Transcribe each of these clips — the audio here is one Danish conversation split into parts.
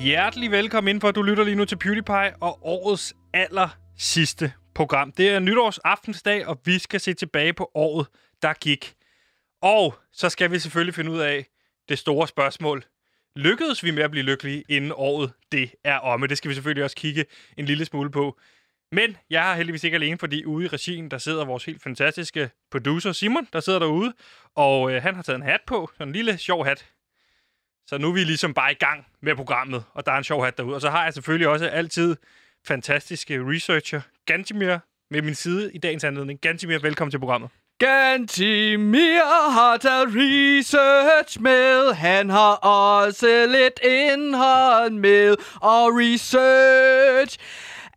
Hjertelig velkommen ind for, du lytter lige nu til PewDiePie og årets aller sidste program. Det er nytårsaftensdag, og vi skal se tilbage på året, der gik. Og så skal vi selvfølgelig finde ud af det store spørgsmål. Lykkedes vi med at blive lykkelige, inden året det er omme? Det skal vi selvfølgelig også kigge en lille smule på. Men jeg har heldigvis ikke alene, fordi ude i regien, der sidder vores helt fantastiske producer Simon, der sidder derude, og øh, han har taget en hat på, sådan en lille sjov hat. Så nu er vi ligesom bare i gang med programmet, og der er en sjov hat derude. Og så har jeg selvfølgelig også altid fantastiske researcher, Gantimir, med min side i dagens anledning. Gantimir, velkommen til programmet. Gantimir har taget research med. Han har også lidt indhold med. Og research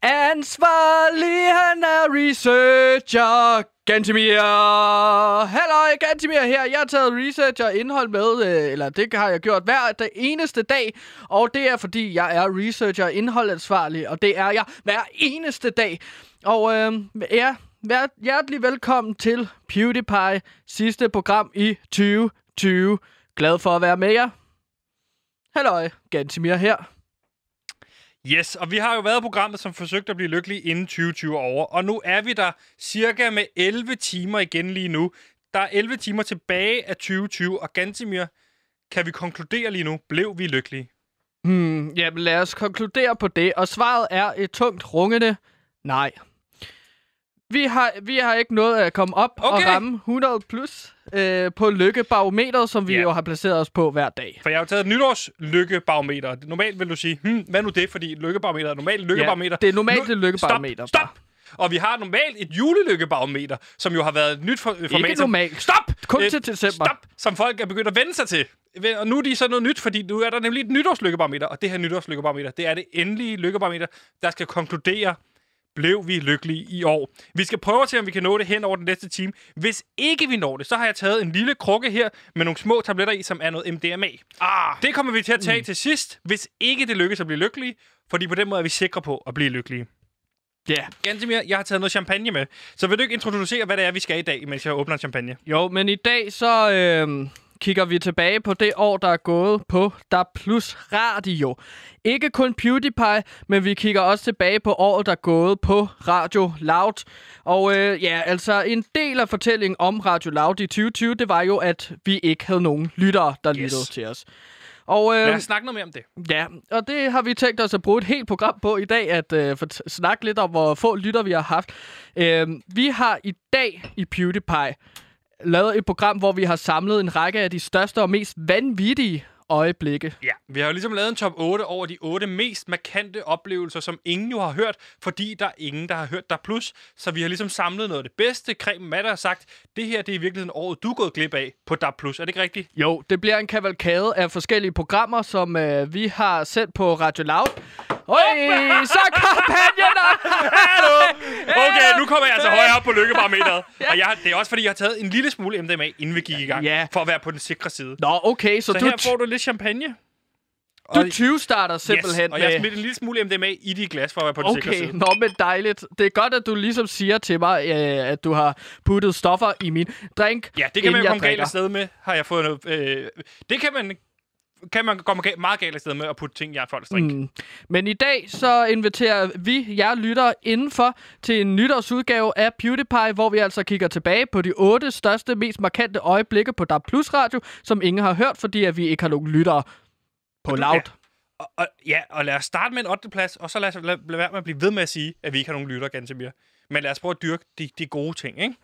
ansvarlig, han er researcher. Gantimir! Halløj, Gantimir her. Jeg har taget research og indhold med, øh, eller det har jeg gjort hver det eneste dag. Og det er, fordi jeg er researcher og indholdansvarlig, og det er jeg hver eneste dag. Og øh, ja, vær hjertelig velkommen til PewDiePie sidste program i 2020. Glad for at være med jer. Halløj, Gantimir her. Yes, og vi har jo været i programmet, som forsøgte at blive lykkelig inden 2020 over. Og nu er vi der cirka med 11 timer igen lige nu. Der er 11 timer tilbage af 2020, og Gantimir, kan vi konkludere lige nu, blev vi lykkelige? Hmm, jamen lad os konkludere på det. Og svaret er et tungt rungende nej. Vi har, vi har ikke nået at komme op okay. og ramme 100 plus øh, på lykkebarometeret, som vi yeah. jo har placeret os på hver dag. For jeg har jo taget et nytårslykkebarometer. Normalt vil du sige, hm, hvad nu det, fordi lykkebarometer er normalt lykkebarometer. Ja, det er normalt nu, et lykkebarometer. Stop, stop! Og vi har normalt et julelykkebarometer, som jo har været et nyt for, format. Ikke normalt. Stop! Kun øh, til december. Stop! Som folk er begyndt at vende sig til. Og nu er de så noget nyt, fordi nu er der nemlig et nytårslykkebarometer. Og det her nytårslykkebarometer, det er det endelige lykkebarometer, der skal konkludere, blev vi lykkelige i år. Vi skal prøve at se, om vi kan nå det hen over den næste time. Hvis ikke vi når det, så har jeg taget en lille krukke her med nogle små tabletter i, som er noget MDMA. Ah. Det kommer vi til at tage mm. til sidst, hvis ikke det lykkes at blive lykkelige, fordi på den måde er vi sikre på at blive lykkelige. Ja. Yeah. Ganske mere, jeg har taget noget champagne med. Så vil du ikke introducere, hvad det er, vi skal i dag, mens jeg åbner champagne? Jo, men i dag så... Øh kigger vi tilbage på det år, der er gået på Der Plus Radio. Ikke kun PewDiePie, men vi kigger også tilbage på året, der er gået på Radio Loud. Og øh, ja, altså en del af fortællingen om Radio Loud i 2020, det var jo, at vi ikke havde nogen lyttere, der yes. lyttede til os. Og, øh, Lad os snakke noget mere om det. Ja, og det har vi tænkt os at bruge et helt program på i dag, at øh, for snakke lidt om, hvor få lytter vi har haft. Øh, vi har i dag i PewDiePie lavet et program, hvor vi har samlet en række af de største og mest vanvittige øjeblikke. Ja, vi har jo ligesom lavet en top 8 over de otte mest markante oplevelser, som ingen jo har hørt, fordi der er ingen, der har hørt der plus. Så vi har ligesom samlet noget af det bedste. Krem Matte har sagt, det her det er i virkeligheden året, du er gået glip af på DAB+. Er det ikke rigtigt? Jo, det bliver en kavalkade af forskellige programmer, som øh, vi har sendt på Radio Loud. Oj, så kampagnen Hallo! Okay, nu kommer jeg altså højere op på lykkebarometeret. ja. Og jeg, det er også, fordi jeg har taget en lille smule MDMA, inden vi gik i gang. Ja. For at være på den sikre side. Nå, okay. Så, så du her får du lidt champagne. Du 20 starter simpelthen yes, og jeg har smidt en lille smule MDMA i dit glas, for at være på den okay, sikre side. Nå, men dejligt. Det er godt, at du ligesom siger til mig, øh, at du har puttet stoffer i min drink, Ja, det kan man jo komme galt afsted med, har jeg fået noget. Øh, det kan man kan man komme meget galt sted med at putte ting i folks drink. Mm. Men i dag så inviterer vi jer lyttere indenfor til en nytårsudgave af PewDiePie, hvor vi altså kigger tilbage på de otte største, mest markante øjeblikke på DAB Plus Radio, som ingen har hørt, fordi at vi ikke har nogen lyttere på Loud. Ja. Og, og, ja, og lad os starte med en 8. plads, og så lad os lad, lad være med at blive ved med at sige, at vi ikke har nogen lyttere, ganske mere. Men lad os prøve at dyrke de, de gode ting, ikke?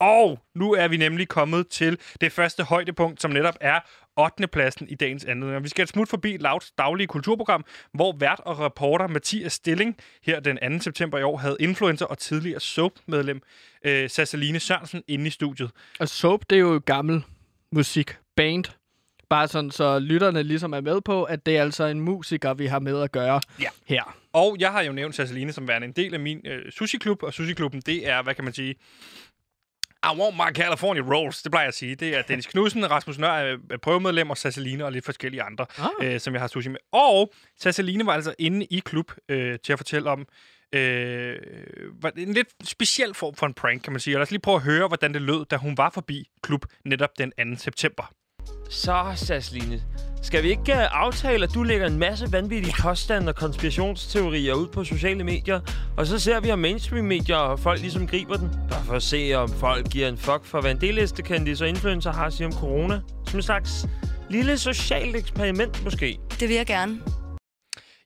Og nu er vi nemlig kommet til det første højdepunkt, som netop er 8. pladsen i dagens anledning. Vi skal et smut forbi Louds daglige kulturprogram, hvor vært og reporter Mathias Stilling her den 2. september i år havde influencer og tidligere Soap-medlem øh, Sassaline Sørensen inde i studiet. Og Soap, det er jo gammel musik, band. Bare sådan, så lytterne ligesom er med på, at det er altså en musiker, vi har med at gøre ja. her. Og jeg har jo nævnt Sassaline som værende en del af min øh, sushi-klub, og sushi-klubben, det er, hvad kan man sige, I want my California rolls, det plejer jeg at sige. Det er Dennis Knudsen, Rasmus Nør prøvemedlem, og Sasseline og lidt forskellige andre, Ah. øh, som jeg har sushi med. Og Sasseline var altså inde i klub øh, til at fortælle om øh, var en lidt speciel form for en prank, kan man sige. Og lad os lige prøve at høre, hvordan det lød, da hun var forbi klub netop den 2. september. Så, Sasline, skal vi ikke uh, aftale, at du lægger en masse vanvittige påstande og konspirationsteorier ud på sociale medier, og så ser vi, om mainstream-medier og folk ligesom griber den, bare for at se, om folk giver en fuck for, hvad en dellistekendis og influencer har at sige om corona. Som en slags lille socialt eksperiment, måske. Det vil jeg gerne.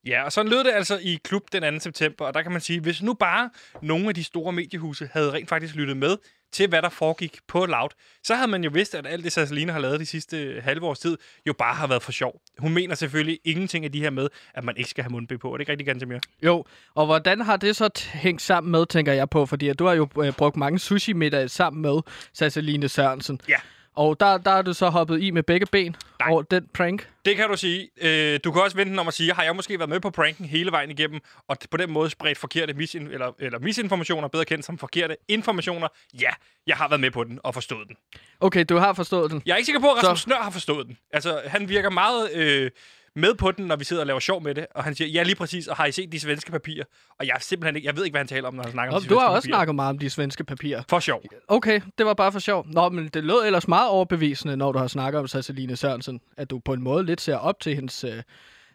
Ja, og sådan lød det altså i klub den 2. september, og der kan man sige, hvis nu bare nogle af de store mediehuse havde rent faktisk lyttet med til, hvad der foregik på Loud, så havde man jo vidst, at alt det, Sasseline har lavet de sidste halve års tid, jo bare har været for sjov. Hun mener selvfølgelig ingenting af de her med, at man ikke skal have mundbind på. Er det ikke rigtig ganske mere? Jo, og hvordan har det så hængt sammen med, tænker jeg på? Fordi du har jo øh, brugt mange sushi-middage sammen med Sasseline Sørensen. Ja. Og der, der er du så hoppet i med begge ben Nej. over den prank. Det kan du sige. Øh, du kan også vente om at sige, har jeg måske været med på pranken hele vejen igennem, og på den måde spredt forkerte misin- eller, eller misinformationer, bedre kendt som forkerte informationer? Ja, jeg har været med på den og forstået den. Okay, du har forstået den. Jeg er ikke sikker på, at Rasmus Så- Snør har forstået den. Altså, han virker meget øh, med på den, når vi sidder og laver sjov med det. Og han siger, ja, lige præcis, og har I set de svenske papirer? Og jeg simpelthen ikke, jeg ved ikke, hvad han taler om, når han snakker om Og de du har også papirer. snakket meget om de svenske papirer. For sjov. Okay, det var bare for sjov. Nå, men det lød ellers meget overbevisende, når du har snakket om Sasseline Sørensen, at du på en måde lidt ser op til hendes øh,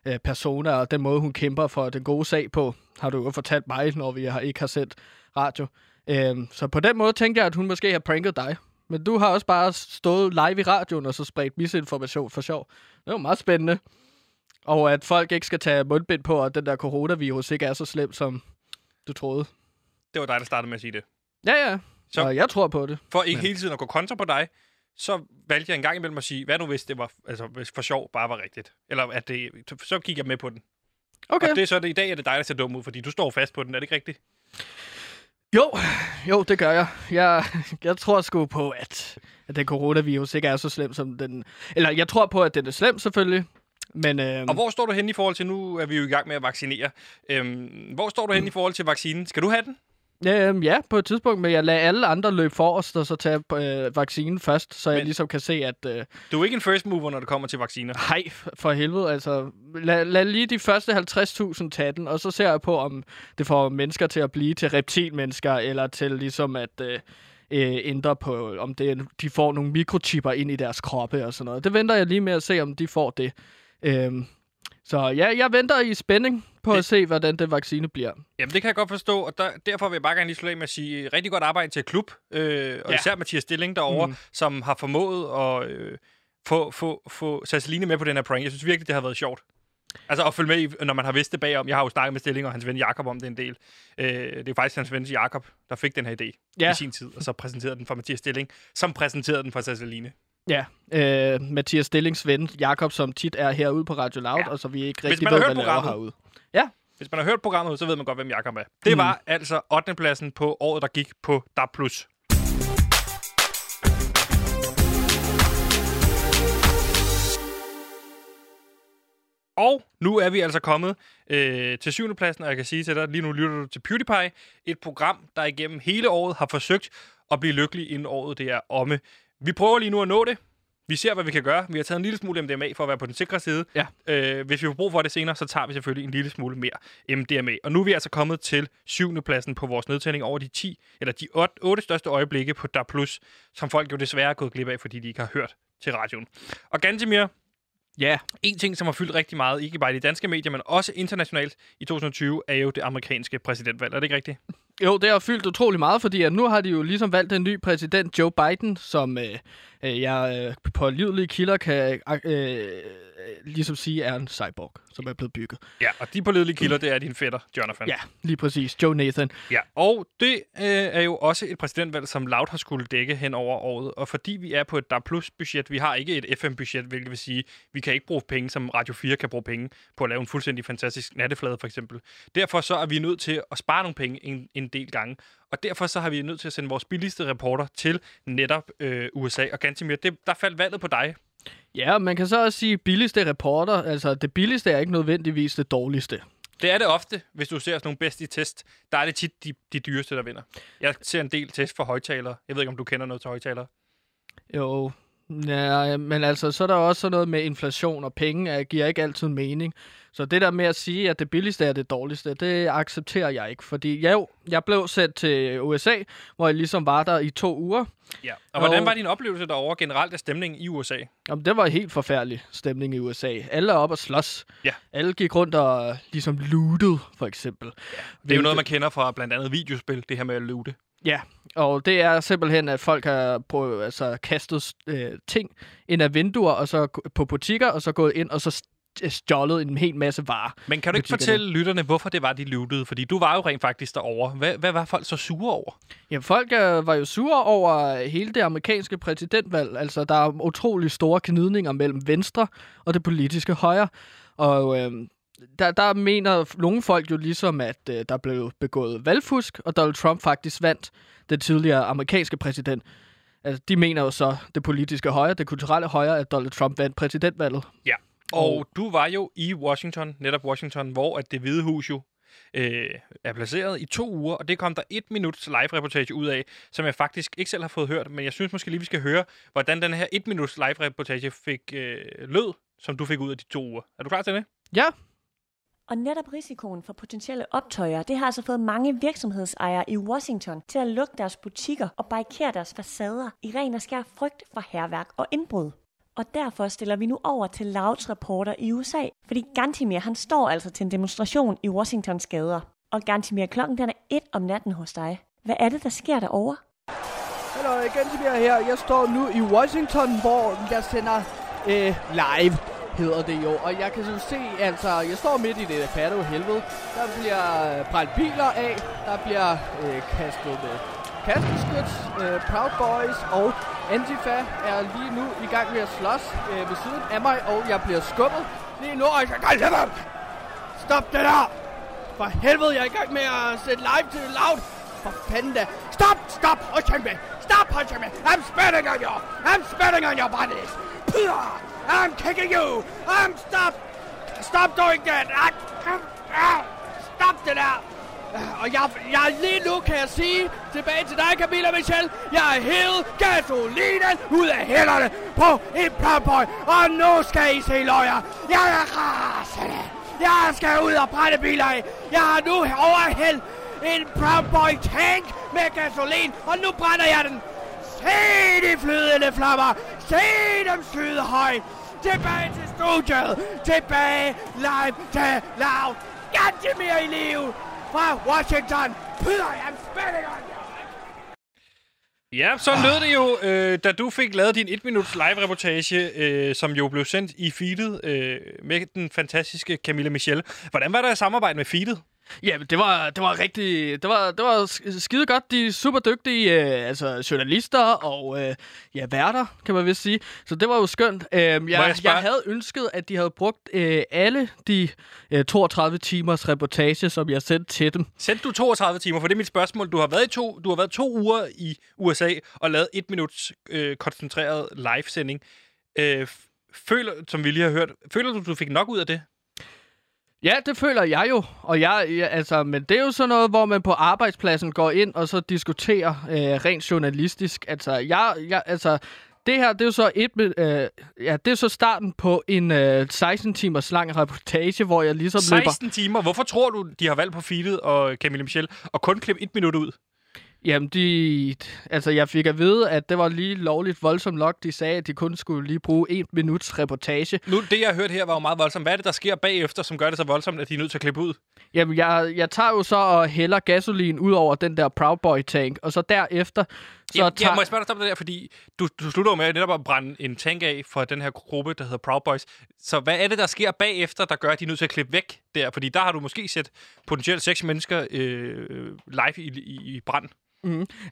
øh, persona, og den måde, hun kæmper for den gode sag på, har du jo fortalt mig, når vi har, ikke har set radio. Øhm, så på den måde tænkte jeg, at hun måske har pranket dig. Men du har også bare stået live i radioen og så spredt misinformation for sjov. Det jo meget spændende. Og at folk ikke skal tage mundbind på, og at den der coronavirus ikke er så slem, som du troede. Det var dig, der startede med at sige det. Ja, ja. Så- Så og jeg tror på det. For ikke Men- hele tiden at gå kontra på dig, så valgte jeg en gang imellem at sige, hvad nu hvis det var, altså hvis for sjov bare var rigtigt. Eller at det, så gik jeg med på den. Okay. Og det er så det, i dag er det dig, der ser dum ud, fordi du står fast på den. Er det ikke rigtigt? Jo, jo, det gør jeg. Jeg, jeg tror sgu på, at, at den coronavirus ikke er så slem som den... Eller jeg tror på, at den er slem selvfølgelig, men... Øh, Og hvor står du hen i forhold til, nu er vi jo i gang med at vaccinere. Øhm, hvor står du hen i forhold til vaccinen? Skal du have den? øh, ja, på et tidspunkt, men jeg lader alle andre løbe forrest og så tage øh, vaccinen først, så jeg Men- ligesom kan se, at... Øh, Du er ikke en first mover, når det kommer til vacciner. hej, for helvede, altså... Lad, lad lige de første 50.000 tage den, og så ser jeg på, om det får mennesker til at blive til reptilmennesker, eller til ligesom at... Øh, øh, ændre på, om det, de får nogle mikrochipper ind i deres kroppe og sådan noget. Det venter jeg lige med at se, om de får det. Øhm, så ja, jeg venter i spænding på Det- at se, hvordan det vaccine bliver. Jamen, det kan jeg godt forstå, og der, derfor vil jeg bare gerne lige slutte af med at sige øh, rigtig godt arbejde til klub, øh, og Ja. især Mathias Stilling derovre, mm. Mm. som har formået at øh, få, få, få Sasseline med på den her prank. Jeg synes virkelig, det har været sjovt. Altså at følge med, i, når man har vidst det bagom. Jeg har jo snakket med Stilling og hans ven Jakob om det en del. Øh, det er jo faktisk hans ven Jakob, der fik den her idé Ja. i sin tid, og så præsenterede den for Mathias Stilling, som præsenterede den for Sasseline. Ja, øh, Mathias Stillings ven, Jakob, som tit er herude på Radio Loud, Ja. ja. og så vi ikke rigtig ved, hvad laver herude. Hvis man har hørt programmet, så ved man godt, hvem Jakob er. Det Mm. var altså 8. pladsen på året, der gik på DAB+. Og nu er vi altså kommet øh, til syvende pladsen, og jeg kan sige til dig, lige nu lytter du til PewDiePie, et program, der igennem hele året har forsøgt at blive lykkelig, inden året det er omme. Vi prøver lige nu at nå det. Vi ser, hvad vi kan gøre. Vi har taget en lille smule MDMA for at være på den sikre side. Ja. Øh, hvis vi får brug for det senere, så tager vi selvfølgelig en lille smule mere MDMA. Og nu er vi altså kommet til syvende pladsen på vores nedtælling over de 10, eller de 8, 8 største øjeblikke på DAB+, som folk jo desværre er gået glip af, fordi de ikke har hørt til radioen. Og Gantemir, Ja, en ting, som har fyldt rigtig meget, ikke bare i de danske medier, men også internationalt i 2020, er jo det amerikanske præsidentvalg. Er det ikke rigtigt? Jo, det har fyldt utrolig meget, fordi at nu har de jo ligesom valgt en ny præsident, Joe Biden, som øh, øh, jeg øh, på livlige kilder kan øh, ligesom sige er en cyborg, som er blevet bygget. Ja, og de pålidelige kilder, det er din fætter, Jonathan. Ja, lige præcis. Joe Nathan. Ja, og det øh, er jo også et præsidentvalg, som Loud har skulle dække hen over året. Og fordi vi er på et DAB Plus budget, vi har ikke et FM-budget, hvilket vil sige, vi kan ikke bruge penge, som Radio 4 kan bruge penge på at lave en fuldstændig fantastisk natteflade, for eksempel. Derfor så er vi nødt til at spare nogle penge en, en del gange. Og derfor så har vi nødt til at sende vores billigste reporter til netop øh, USA. Og Gantimir, det, der faldt valget på dig. Ja, man kan så også sige billigste reporter. Altså, det billigste er ikke nødvendigvis det dårligste. Det er det ofte, hvis du ser sådan nogle bedste i test. Der er det tit de, de dyreste, der vinder. Jeg ser en del test for højtalere. Jeg ved ikke, om du kender noget til højtalere. Jo, ja, men altså, så er der også sådan noget med inflation og penge, at giver ikke altid mening. Så det der med at sige, at det billigste er det dårligste, det accepterer jeg ikke. Fordi jo, jeg blev sendt til USA, hvor jeg ligesom var der i to uger. Ja. Og hvordan Og- var din oplevelse derovre generelt af stemningen i USA? Jamen, det var en helt forfærdelig stemning i USA. Alle er oppe at slås. Ja. Alle gik rundt og ligesom lootede, for eksempel. Det er jo noget, man kender fra blandt andet videospil, det her med at loote. Ja, og det er simpelthen, at folk har på, altså, kastet øh, ting ind af vinduer og så på butikker, og så gået ind og så st- stjålet en hel masse varer. Men kan du ikke fortælle lytterne, hvorfor det var, de lootede? Fordi du var jo rent faktisk derovre. Hvad, hvad var folk så sure over? Jamen, folk øh, var jo sure over hele det amerikanske præsidentvalg. Altså, der er utrolig store knidninger mellem venstre og det politiske højre. Og øh, der, der mener nogle folk jo ligesom, at øh, der blev begået valgfusk, og Donald Trump faktisk vandt den tidligere amerikanske præsident. Altså, de mener jo så, det politiske højre, det kulturelle højre, at Donald Trump vandt præsidentvalget. Ja. Og du var jo i Washington, netop Washington, hvor at det hvide hus jo øh, er placeret i to uger, og det kom der et minuts live-reportage ud af, som jeg faktisk ikke selv har fået hørt, men jeg synes måske lige, vi skal høre, hvordan den her et minuts live-reportage fik øh, lød, som du fik ud af de to uger. Er du klar til det? Ja, og netop risikoen for potentielle optøjer, det har altså fået mange virksomhedsejere i Washington til at lukke deres butikker og barrikere deres facader i ren og skær frygt for herværk og indbrud. Og derfor stiller vi nu over til Louds reporter i USA, fordi Gantimir han står altså til en demonstration i Washingtons gader. Og Gantimir, klokken den er et om natten hos dig. Hvad er det, der sker derovre? Hallo, Gantimir her. Jeg står nu i Washington, hvor jeg sender øh, live, hedder det jo. Og jeg kan så se, altså, jeg står midt i det fattige helvede. Der bliver øh, brændt biler af, der bliver øh, kastet øh, med kasteskyt. øh, Proud Boys og Antifa er lige nu i gang med at slås øh, ved siden af mig, og jeg bliver skubbet lige nu, og jeg kan! Stop det der! For helvede, jeg er i gang med at sætte live til loud. For fanden da. Stop, stop, punching med. Stop punching med. I'm spitting on you. I'm spitting on your bodies. Pah! I'm kicking you. I'm stop. Stop doing that. I, ah, stop det der. Og jeg, jeg lige nu kan jeg sige tilbage til dig, Camilla Michel. Jeg er hævet gasolinen ud af hænderne på en Proud Og nu skal I se løjer. Jeg er rasende. Jeg skal ud og brænde biler af. Jeg har nu overhældt en Proud tank med gasolin, og nu brænder jeg den. Se de flydende flammer. Se dem skyde højt. Tilbage til studiet. Tilbage live til Loud. Gantemir i live fra Washington. Peter I'm spitting on you. Ja, så lød det jo, øh, da du fik lavet din 1-minuts live-reportage, øh, som jo blev sendt i feedet øh, med den fantastiske Camilla Michelle. Hvordan var der samarbejde med feedet? Ja, det var, det var rigtig... Det var, det var sk- skide godt. De er super dygtige øh, altså, journalister og øh, ja, værter, kan man vist sige. Så det var jo skønt. Øh, jeg, jeg jeg, havde ønsket, at de havde brugt øh, alle de øh, 32 timers reportage, som jeg sendte til dem. Sendte du 32 timer? For det er mit spørgsmål. Du har været, i to, du har været to uger i USA og lavet et minuts øh, koncentreret live-sending. Øh, føler, som vi lige har hørt, føler du, du fik nok ud af det? Ja, det føler jeg jo. Og jeg, ja, altså, men det er jo sådan noget, hvor man på arbejdspladsen går ind og så diskuterer øh, rent journalistisk. Altså, jeg, jeg, altså, det her, det er jo så et, øh, ja, det er så starten på en øh, 16 timers lang reportage, hvor jeg ligesom løber... 16 timer. Hvorfor tror du, de har valgt på feedet og Camille Michel og kun klippe et minut ud? Jamen, de, altså, jeg fik at vide, at det var lige lovligt voldsomt nok. De sagde, at de kun skulle lige bruge en minuts reportage. Nu, det jeg har hørt her var jo meget voldsomt. Hvad er det, der sker bagefter, som gør det så voldsomt, at de er nødt til at klippe ud? Jamen, jeg, jeg tager jo så og hælder gasolin ud over den der Proud Boy-tank, og så derefter... Så Så ja, tager... ja, må jeg spørge dig om det der, fordi du, du slutter jo med netop at brænde en tank af for den her gruppe, der hedder Proud Boys. Så hvad er det, der sker bagefter, der gør, at de er nødt til at klippe væk der? Fordi der har du måske set potentielt seks mennesker øh, live i, i, i brand.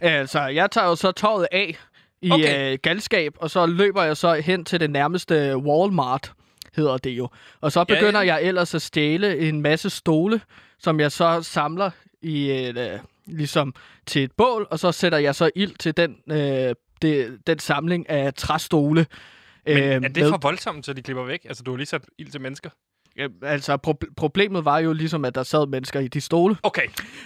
Altså, jeg tager jo så tøjet af i Okay. øh, galskab, og så løber jeg så hen til det nærmeste Walmart, hedder det jo. Og så Ja, begynder ja. jeg ellers at stjæle en masse stole, som jeg så samler i et, øh, ligesom til et bål, og så sætter jeg så ild til den, øh, det, den samling af træstole. Men øh, er det med- for voldsomt, så de klipper væk? Altså, du har lige sat ild til mennesker. Ja, altså, pro- problemet var jo ligesom, at der sad mennesker i de stole. Okay,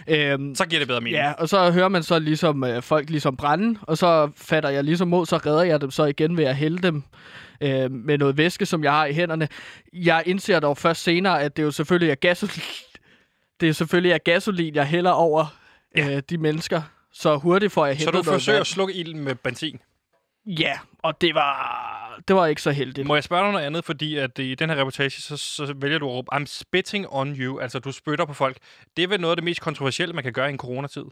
Øhm, så giver det bedre mening. Ja, og så hører man så ligesom øh, folk ligesom brænde, og så fatter jeg ligesom mod, så redder jeg dem så igen ved at hælde dem øh, med noget væske, som jeg har i hænderne. Jeg indser dog først senere, at det jo selvfølgelig er gasolin, det er selvfølgelig er gasolin, jeg hælder over øh, de mennesker. Så hurtigt får jeg Så hentet du noget forsøger at slukke ilden med benzin. Ja, og det var, det var ikke så heldigt. Må jeg spørge dig noget andet, fordi at i den her reportage, så, så vælger du at råbe, I'm spitting on you, altså du spytter på folk. Det er vel noget af det mest kontroversielle, man kan gøre i en coronatid.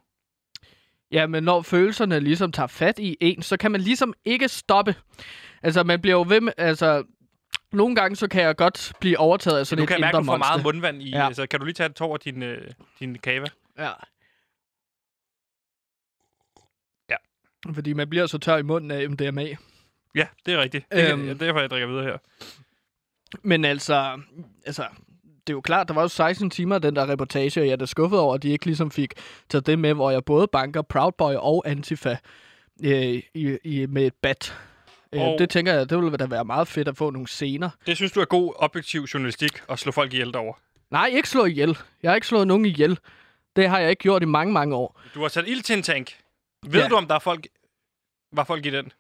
Ja, men når følelserne ligesom tager fat i en, så kan man ligesom ikke stoppe. Altså, man bliver jo ved med, altså... Nogle gange, så kan jeg godt blive overtaget af sådan du et kan mærke, indre du får meget mundvand i. Ja. Altså, kan du lige tage det over din, øh, din kava? Ja. Ja. Fordi man bliver så tør i munden af MDMA. Ja, det er rigtigt. Det Øhm. er derfor, jeg drikker videre her. Men altså, altså, det er jo klart, der var jo 16 timer den der reportage, og jeg er da skuffet over, at de ikke ligesom fik taget det med, hvor jeg både banker Proud Boy og Antifa øh, i, i, med et bat. Øh, Og- det tænker jeg, det ville da være meget fedt at få nogle scener. Det synes du er god objektiv journalistik at slå folk ihjel derovre. Nej, ikke slå ihjel. Jeg har ikke slået nogen ihjel. Det har jeg ikke gjort i mange, mange år. Du har sat ild til en tank. Ved Ja. du, om der er folk, var folk i den?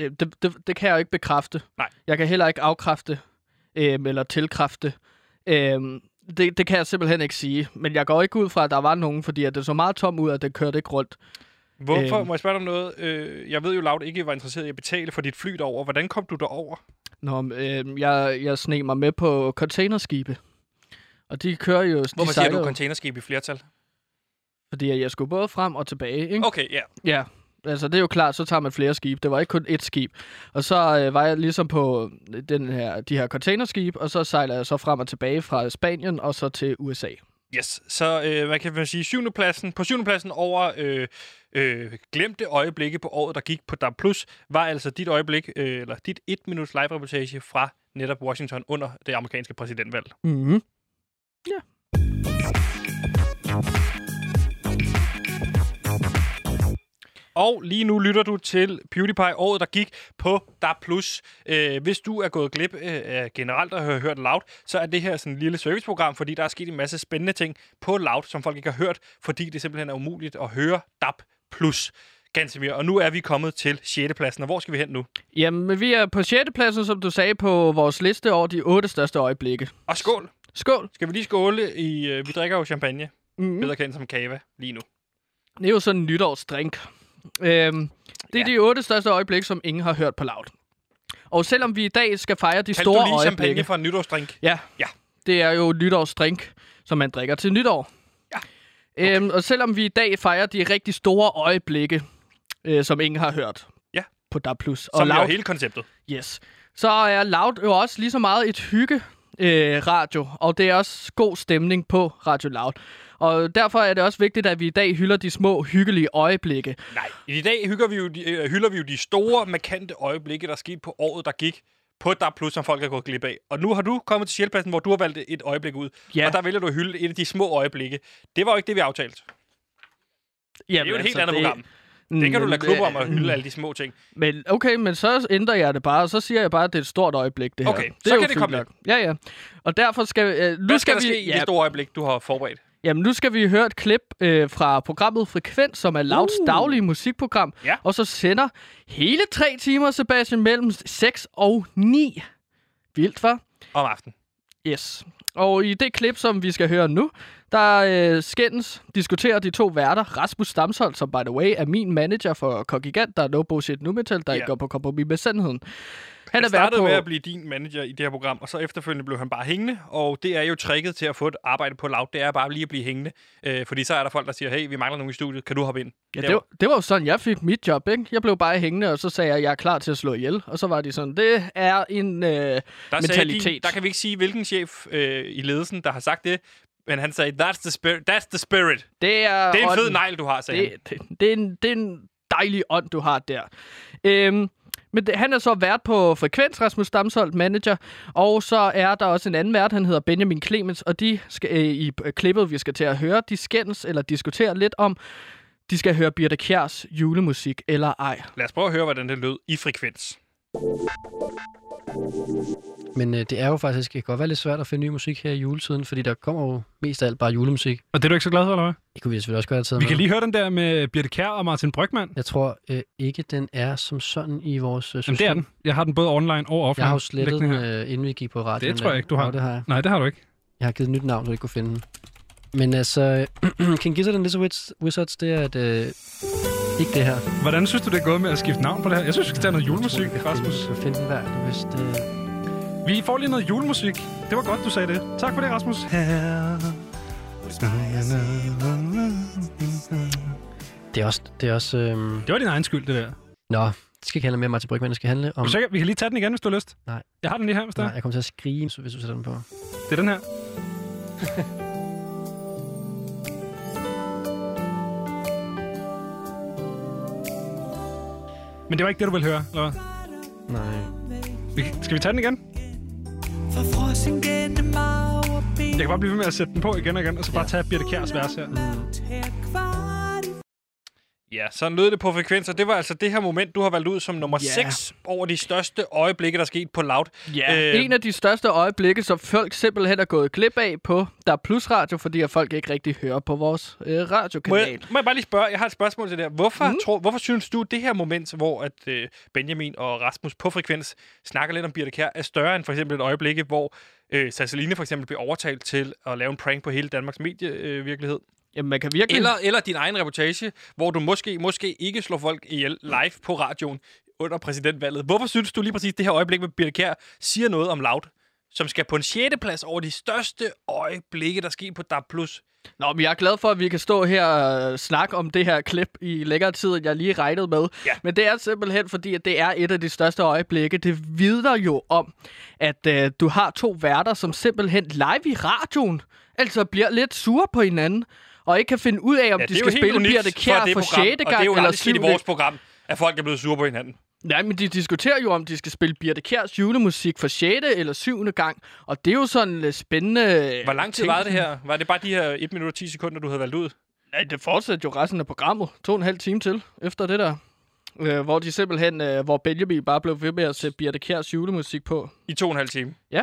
Øh, Det, det, det kan jeg jo ikke bekræfte. Nej. Jeg kan heller ikke afkræfte øh, eller tilkræfte. Øh, det, det kan jeg simpelthen ikke sige. Men jeg går ikke ud fra, at der var nogen, fordi at det så meget tom ud, at det kørte ikke rundt. Hvorfor? Øhm. Må jeg spørge dig om noget? Øh, jeg ved jo, Laud ikke var interesseret i at betale for dit fly derover. Hvordan kom du derover? Nå, øh, jeg, jeg sneg mig med på containerskibe. Og de kører jo... de Hvorfor siger sejler du jo, containerskib i flertal? Fordi jeg skulle både frem og tilbage, ikke? Okay, ja. Ja, altså det er jo klart, så tager man flere skibe. Det var ikke kun ét skib. Og så øh, var jeg ligesom på den her, de her containerskib, og så sejler jeg så frem og tilbage fra Spanien og så til USA. Yes, så øh, hvad kan man sige? Syvende pladsen, på syvende pladsen over øh, øh, glemte øjeblikke på året, der gik på DAB+, var altså dit øjeblik, øh, eller dit et minuts live-reportage fra netop Washington under det amerikanske præsidentvalg. Mm-hmm. Og lige nu lytter du til PewDiePie året, der gik på DAB+. Øh, hvis du er gået glip øh, af generelt at have hørt Loud, så er det her sådan et lille serviceprogram, fordi der er sket en masse spændende ting på Loud, som folk ikke har hørt, fordi det simpelthen er umuligt at høre DAB+. Gansimir, og nu er vi kommet til 6. pladsen, og hvor skal vi hen nu? Jamen, vi er på 6. pladsen, som du sagde, på vores liste over de otte største øjeblikke. Og skål! Skål! Skal vi lige skåle i... Øh, vi drikker jo champagne, Mm-hmm. bedre kendt som kava, lige nu. Det er jo sådan en nytårsdrink. Øhm, det er Ja. de otte største øjeblikke, som ingen har hørt på loud. Og selvom vi i dag skal fejre de Kaldte store du lige champagne øjeblikke... for en nytårsdrink? Ja. Ja. Det er jo nytårsdrink, som man drikker til nytår. Ja. Okay. Øhm, og selvom vi i dag fejrer de rigtig store øjeblikke, øh, som ingen har hørt Ja. på DAB+, og Som er jo Loud, hele konceptet. yes, så er Loud jo også lige så meget et hygge øh, radio, og det er også god stemning på Radio Loud. Og derfor er det også vigtigt, at vi i dag hylder de små, hyggelige øjeblikke. Nej, i dag hygger vi jo de, øh, hylder vi jo de store, markante øjeblikke, der skete på året, der gik på DAB+, som folk har gået glip af. Og nu har du kommet til sjælpladsen, hvor du har valgt et øjeblik ud. Ja. Og der vælger du at hylde et af de små øjeblikke. Det var jo ikke det, vi aftalte. Jamen, Det er jo et helt andet program. Det kan du lade klubbe om at hylde alle de små ting. Men okay, men så ændrer jeg det bare, og så siger jeg bare, at det er et stort øjeblik, det her. Okay, det så er kan det komme nok. Ja, ja. Og derfor skal, øh, nu Hvad skal der vi, ske i ja, det store øjeblik, du har forberedt? Jamen, nu skal vi høre et klip øh, fra programmet Frekvens, som er Louds Uh. daglige musikprogram. Ja. Og så sender hele tre timer, Sebastian, mellem 6 og 9. Vildt, var? Om aftenen. Yes. Og i det klip, som vi skal høre nu, der øh, skændes diskuterer de to værter, Rasmus Stamsholdt, som by the way er min manager for Kogigant, der er no bullshit nu metal, der Ja. ikke går på kompromis med sandheden. Han vært startede på... med at blive din manager i det her program, og så efterfølgende blev han bare hængende. Og det er jo tricket til at få et arbejde på Loud, det er bare lige at blive hængende. Øh, fordi så er der folk, der siger, hey, vi mangler nogen i studiet, kan du hoppe ind? Ja, det var, det var jo sådan, jeg fik mit job, ikke? Jeg blev bare hængende, og så sagde jeg, jeg er klar til at slå ihjel. Og så var de sådan, det er en øh, Der mentalitet. Din, der kan vi ikke sige, hvilken chef øh, i ledelsen, der har sagt det, men han sagde, that's the spirit. That's the spirit. det er, Det er en fed negl, du har, sagde han. det, det, det, er en, det er en dejlig ånd, du har der. Øhm, men det, han er så vært på Frekvens, Rasmus Stamsholdt, manager. Og så er der også en anden vært, han hedder Benjamin Clemens. Og de skal, øh, i øh, klippet, vi skal til at høre, de skændes eller diskuterer lidt om, de skal høre Birte Kjærs julemusik eller ej. Lad os prøve at høre, hvordan det lød i frekvens. Men øh, det er jo faktisk, det kan godt være lidt svært at finde ny musik her i juletiden, fordi der kommer jo mest af alt bare julemusik. Og det er du ikke så glad for, eller hvad? Det kunne vi selvfølgelig også godt have taget Vi med. kan lige høre den der med Birte Kjær og Martin Brygman. Jeg tror øh, ikke, den er som sådan i vores øh, Jamen, det er den. Jeg har den både online og offline. Jeg har jo slettet den, øh, inden vi gik på radioen. Det tror jeg ikke, du har. Jo, det har jeg. Nej, det har du ikke. Jeg har givet et nyt navn, så du ikke kunne finde den. Men altså, King Gizzard and Lizard Wiz- Wizards, det er et, øh, ikke det her. Hvordan synes du, det er gået med at skifte navn på det her? Jeg synes, vi skal tage noget julemusik, Rasmus. Jeg finder den hver, hvis det... Vi får lige noget julemusik. Det var godt, du sagde det. Tak for det, Rasmus. Det er også... Det er også øhm... Det var din egen skyld, det der. Nå, det skal ikke handle med Martin Brygman. Det skal handle om... du sikker? Vi kan lige tage den igen, hvis du har lyst. Nej. Jeg har den lige her, hvis det Nej, jeg kommer til at skrige, hvis du sætter den på. Det er den her. Men det var ikke det, du ville høre, eller hvad? Nej. Skal vi tage den igen? Jeg kan bare blive ved med at sætte den på igen og igen, og så bare tage Birte Kjærs vers her. Ja, sådan lød det på frekvenser. Det var altså det her moment, du har valgt ud som nummer Ja. 6 over de største øjeblikke, der er sket på Loud. Ja, Øh, øh, en af de største øjeblikke, som folk simpelthen er gået glip af på Der er Plus Radio, fordi at folk ikke rigtig hører på vores øh, Må radiokanal. jeg, må jeg bare lige spørge, jeg har et spørgsmål til det her. Hvorfor, mm. tror, hvorfor synes du, det her moment, hvor at, øh, Benjamin og Rasmus på frekvens snakker lidt om Birte Kjær, er større end for eksempel et øjeblikke, hvor øh, Sasseline for eksempel bliver overtalt til at lave en prank på hele Danmarks medievirkelighed? Øh, virkelighed? Jamen, man kan virkelig... eller, eller din egen reportage, hvor du måske, måske ikke slår folk ihjel live på radioen under præsidentvalget. Hvorfor synes du lige præcis, det her øjeblik med Birte Kjær siger noget om Loud, som skal på en 6. plads over de største øjeblikke, der sker på DAB+. Nå, men jeg er glad for, at vi kan stå her og snakke om det her klip i længere tid, end jeg lige regnede med. Ja. Men det er simpelthen fordi, at det er et af de største øjeblikke. Det vidner jo om, at øh, du har to værter, som simpelthen live i radioen, altså bliver lidt sure på hinanden, og ikke kan finde ud af, om Ja, de skal spille unikt Birte Kjær for program, 6. Og det er gang jo eller aldrig sket i 7. vores program, at folk er blevet sure på hinanden. Nej, men de diskuterer jo, om de skal spille Birte Kjærs julemusik for 6. eller 7. gang. Og det er jo sådan lidt spændende... Hvor lang tid ting. var det her? Var det bare de her 1 minut og 10 sekunder, du havde valgt ud? Nej, det fortsatte jo resten af programmet. To og en halv time til efter det der. Øh, hvor de simpelthen, øh, hvor Benjamin bare blev ved med at sætte Birte Kjærs julemusik på. I to og en halv time. Ja,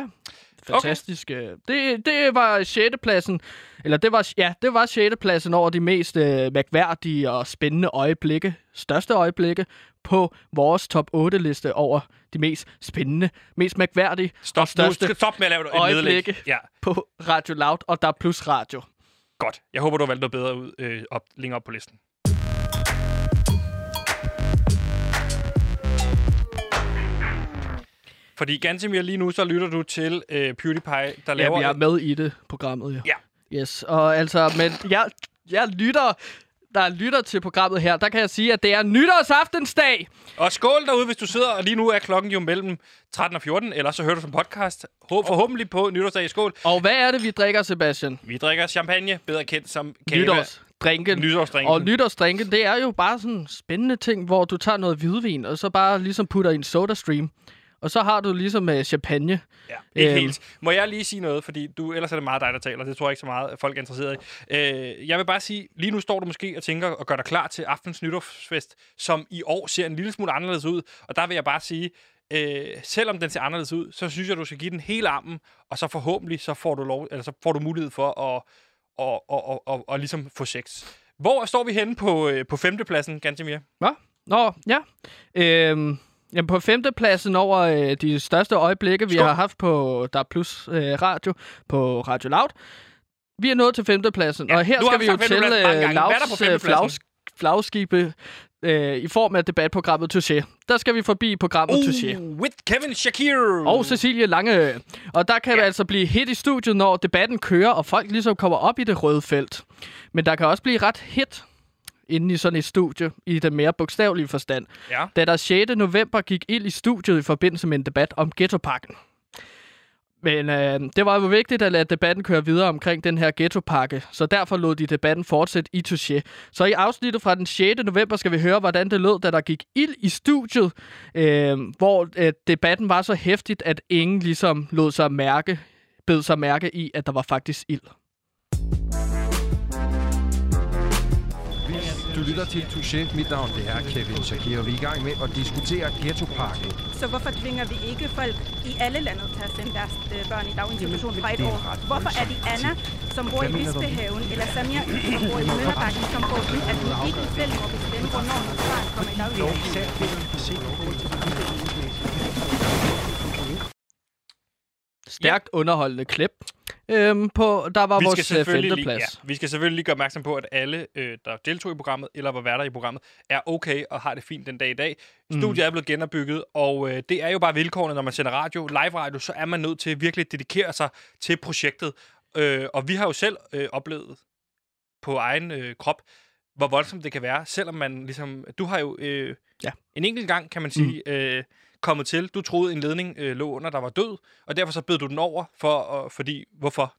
fantastisk. Okay. Det, det var 6. pladsen, eller det var, ja, det var 6. pladsen over de mest øh, mærkværdige og spændende øjeblikke, største øjeblikke på vores top 8 liste over de mest spændende, mest mærkværdige Stop, og største nu, stop med at lave et øjeblikke. Ja, på Radio Loud, og der er plus radio. godt. Jeg håber, du har valgt noget bedre ud øh, op, længere op på listen. Fordi Gantemir, lige nu, så lytter du til øh, PewDiePie, der laver... vi er med i det programmet, jo. Ja. Yes, og altså, men jeg, jeg lytter, der lytter til programmet her, der kan jeg sige, at det er nytårsaftensdag. Og skål derude, hvis du sidder, og lige nu er klokken jo mellem 13 og 14, eller så hører du som podcast. Hå- forhåbentlig på nytårsdag. Skål. Og hvad er det, vi drikker, Sebastian? Vi drikker champagne, bedre kendt som kava. Nytårsdrinken. Nytårsdrinken. Og nytårsdrinken, det er jo bare sådan en spændende ting, hvor du tager noget hvidvin, og så bare ligesom putter i en sodastream. Og så har du ligesom uh, champagne. Ja, ikke Øhm. helt. Må jeg lige sige noget, fordi du, ellers er det meget dig, der taler. Det tror jeg ikke så meget, folk er interesseret i. Øh, jeg vil bare sige, lige nu står du måske og tænker og gør dig klar til aftens nytårsfest, som i år ser en lille smule anderledes ud. Og der vil jeg bare sige, øh, selvom den ser anderledes ud, så synes jeg, du skal give den hele armen, og så forhåbentlig så får du, lov, eller så får du mulighed for at og, og, og, og, og ligesom få sex. Hvor står vi henne på, øh, på femtepladsen, Gantemir? Hvad? Nå, ja. Øhm, jamen på femtepladsen over øh, de største øjeblikke, vi Skål. har haft på Der er Plus øh, Radio, på Radio Loud. Vi er nået til femtepladsen, Ja, og her skal vi jo til øh, Louds øh, flags, flagskibe øh, i form af debatprogrammet Touché. Der skal vi forbi programmet uh. Touché. with Kevin Shakir! Og Cecilie Lange. Og der kan ja. altså blive hit i studiet, når debatten kører, og folk ligesom kommer op i det røde felt. Men der kan også blive ret hit inde i sådan et studie, i den mere bogstavelige forstand. Ja. Da der 6. november gik ild i studiet i forbindelse med en debat om ghettopakken. Men øh, det var jo vigtigt at lade debatten køre videre omkring den her ghettopakke, så derfor lod de debatten fortsætte i Touché. Så i afsnittet fra den 6. november skal vi høre, hvordan det lød, da der gik ild i studiet, øh, hvor øh, debatten var så hæftigt, at ingen ligesom lod sig mærke, bed sig mærke i, at der var faktisk ild. Lytter til Touché. Mit navn det er Kevin Shakir, og vi er i gang med at diskutere ghettopakken. Så hvorfor tvinger vi ikke folk i alle landet til at sende deres øh, børn i daginstitution fra et år? Hvorfor er det Anna, som bor i Bispehaven, eller Samia, som bor i Møllerbakken, som får den, at hun ikke selv må bestemme, hvornår hendes barn kommer i daginstitution? Stærkt underholdende klip. Øhm, på, der var vi vores øh, selvfølgelig lige, femteplads. ja, vi skal selvfølgelig lige gøre opmærksom på, at alle, øh, der deltog i programmet, eller var værter i programmet, er okay og har det fint den dag i dag. Mm. Studiet er blevet genopbygget, og øh, det er jo bare vilkårene, når man sender radio, live radio, så er man nødt til virkelig at dedikere sig til projektet. Øh, og vi har jo selv øh, oplevet på egen øh, krop, hvor voldsomt det kan være, selvom man ligesom... Du har jo øh, Ja. en enkelt gang, kan man sige, mm. øh, kommet til. Du troede, en ledning øh, lå under, der var død, og derfor så bød du den over, for, øh, fordi... Hvorfor?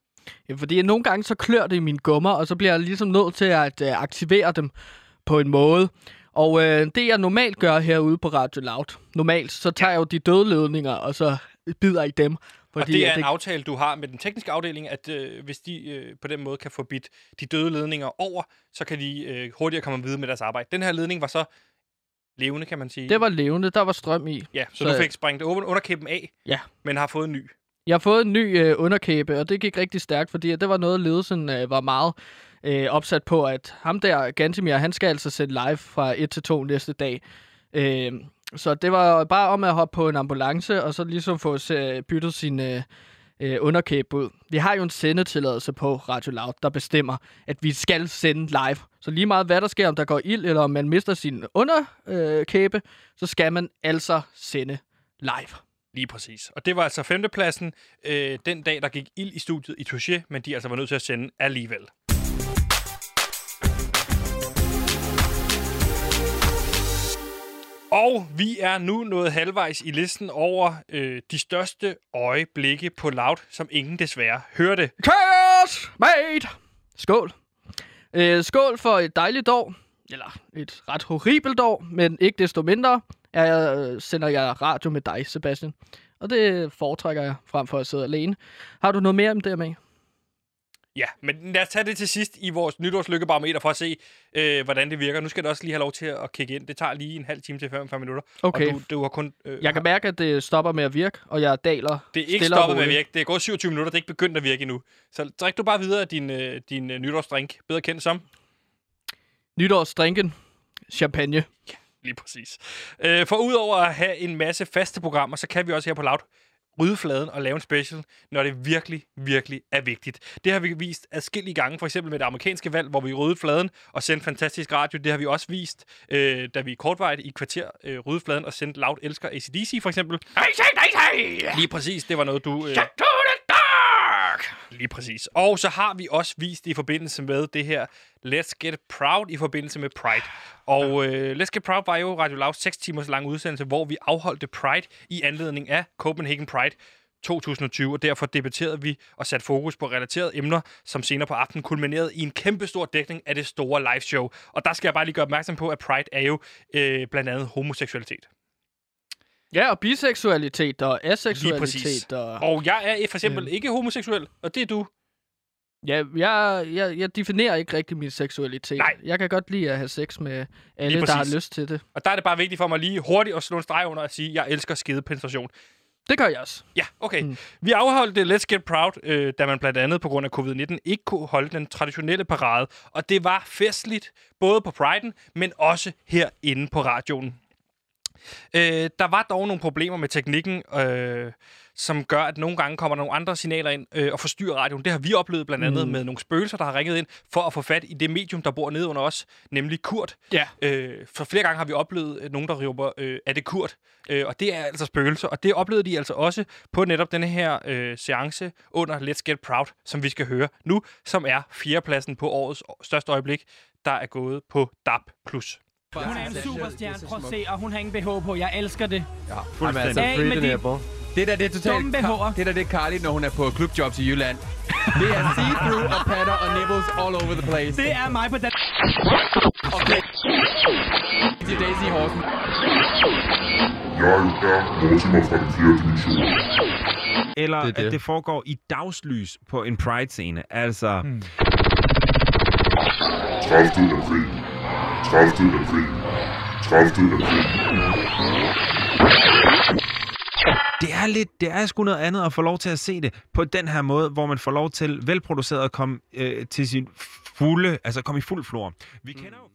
Ja, fordi nogle gange så klør det i mine gummer, og så bliver jeg ligesom nødt til at øh, aktivere dem på en måde. Og øh, det jeg normalt gør herude på Radio Loud, normalt så tager jeg jo de døde ledninger, og så bider i dem. Fordi og det er en aftale, du har med den tekniske afdeling, at øh, hvis de øh, på den måde kan få bidt de døde ledninger over, så kan de øh, hurtigere komme videre med deres arbejde. Den her ledning var så levende, kan man sige. det var levende, der var strøm i. Ja, så, så- du fik sprængt under- underkæben af, Ja. men har fået en ny. Jeg har fået en ny øh, underkæbe, og det gik rigtig stærkt, fordi det var noget, ledelsen øh, var meget øh, opsat på, at ham der, Gantemir, han skal altså sætte live fra 1 til 2 næste dag. Øh, så det var bare om at hoppe på en ambulance, og så ligesom få øh, byttet sin øh, øh, underkæbe ud. Vi har jo en sendetilladelse på Radio Loud, der bestemmer, at vi skal sende live. Så lige meget hvad der sker, om der går ild, eller om man mister sin underkæbe, så skal man altså sende live. Lige præcis. Og det var altså femtepladsen øh, den dag, der gik ild i studiet i Touché, men de altså var nødt til at sende alligevel. Og vi er nu nået halvvejs i listen over øh, de største øjeblikke på Loud, som ingen desværre hørte. Chaos, mate! Skål. Øh, skål for et dejligt år. Eller et ret horribelt år, men ikke desto mindre er jeg, øh, sender jeg radio med dig, Sebastian. Og det foretrækker jeg frem for at sidde alene. Har du noget mere om det med? Ja, men lad os tage det til sidst i vores nytårslykkebarometer for at se, øh, hvordan det virker. Nu skal du også lige have lov til at kigge ind. Det tager lige en halv time til 45 minutter. Okay. Og du, du har kun... Øh, Jeg kan mærke, at det stopper med at virke, og jeg daler Det er ikke stoppet med at virke. Det er gået 27 minutter. Det er ikke begyndt at virke endnu. Så drik du bare videre din, øh, din øh, nytårsdrink. Bedre kendt som. Nytårsdrinken. Champagne. Lige præcis. Øh, for udover at have en masse faste programmer, så kan vi også her på Loud rydde fladen og lave en special, når det virkelig, virkelig er vigtigt. Det har vi vist adskillige gange, for eksempel med det amerikanske valg, hvor vi ryddede fladen og sendte fantastisk radio. Det har vi også vist, øh, da vi kortvejt i kvarter øh, ryddede fladen og sendte Loud Elsker ACDC, for eksempel. Lige præcis, det var noget, du... Øh, Lige præcis. Og så har vi også vist i forbindelse med det her Let's Get Proud i forbindelse med Pride. Og øh, Let's Get Proud var jo Radio Lavs 6 timers lang udsendelse, hvor vi afholdte Pride i anledning af Copenhagen Pride 2020, og derfor debatterede vi og satte fokus på relaterede emner, som senere på aftenen kulminerede i en kæmpe stor dækning af det store liveshow. Og der skal jeg bare lige gøre opmærksom på, at Pride er jo øh, blandt andet homoseksualitet. Ja, og biseksualitet og Lige præcis. aseksualitet. Og... Og jeg er for eksempel Øhm. ikke homoseksuel, og det er du. Ja, jeg, jeg, jeg definerer ikke rigtig min seksualitet. Nej. Jeg kan godt lide at have sex med alle, der har lyst til det. Og der er det bare vigtigt for mig lige hurtigt at slå en streg under og sige, at jeg elsker skedepenetration. Det gør jeg også. Ja, okay. Mm. Vi afholdt det Let's Get Proud, øh, da man blandt andet på grund af covid-19 ikke kunne holde den traditionelle parade. Og det var festligt, både på Pride'en, men også herinde på radioen. Øh, der var dog nogle problemer med teknikken, øh, som gør, at nogle gange kommer der nogle andre signaler ind øh, og forstyrrer radioen. Det har vi oplevet blandt andet Mm. med nogle spøgelser, der har ringet ind for at få fat i det medium, der bor nede under os, nemlig Kurt. Ja. Øh, for flere gange har vi oplevet øh, nogen, der råber, øh, er det Kurt? Øh, og det er altså spøgelser, og det oplevede de altså også på netop denne her øh, seance under Let's Get Proud, som vi skal høre nu, som er fjerdepladsen på årets største øjeblik, der er gået på DAB+. Hun er en superstjerne. Prøv at se, og hun har ingen BH på. Jeg elsker det. Fuld masse Af med de Det der, det er totalt... dumme BH'er. Det der, det er Carly, når hun er på klubjobs i Jylland. Det er see-through og patter og nibbles all over the place. Det er mig på den. Okay. Til Daisy Horsen. Jeg er Mortimer fra den fjerde dimension. Eller Det er det, det. at det foregår i dagslys på en Pride-scene. Altså, hmm. Kræftet er fri. 30. april. 30. april. Det er lidt, det er sgu noget andet at få lov til at se det på den her måde, hvor man får lov til velproduceret at komme øh, til sin fulde, altså komme i fuld flor. Vi kender jo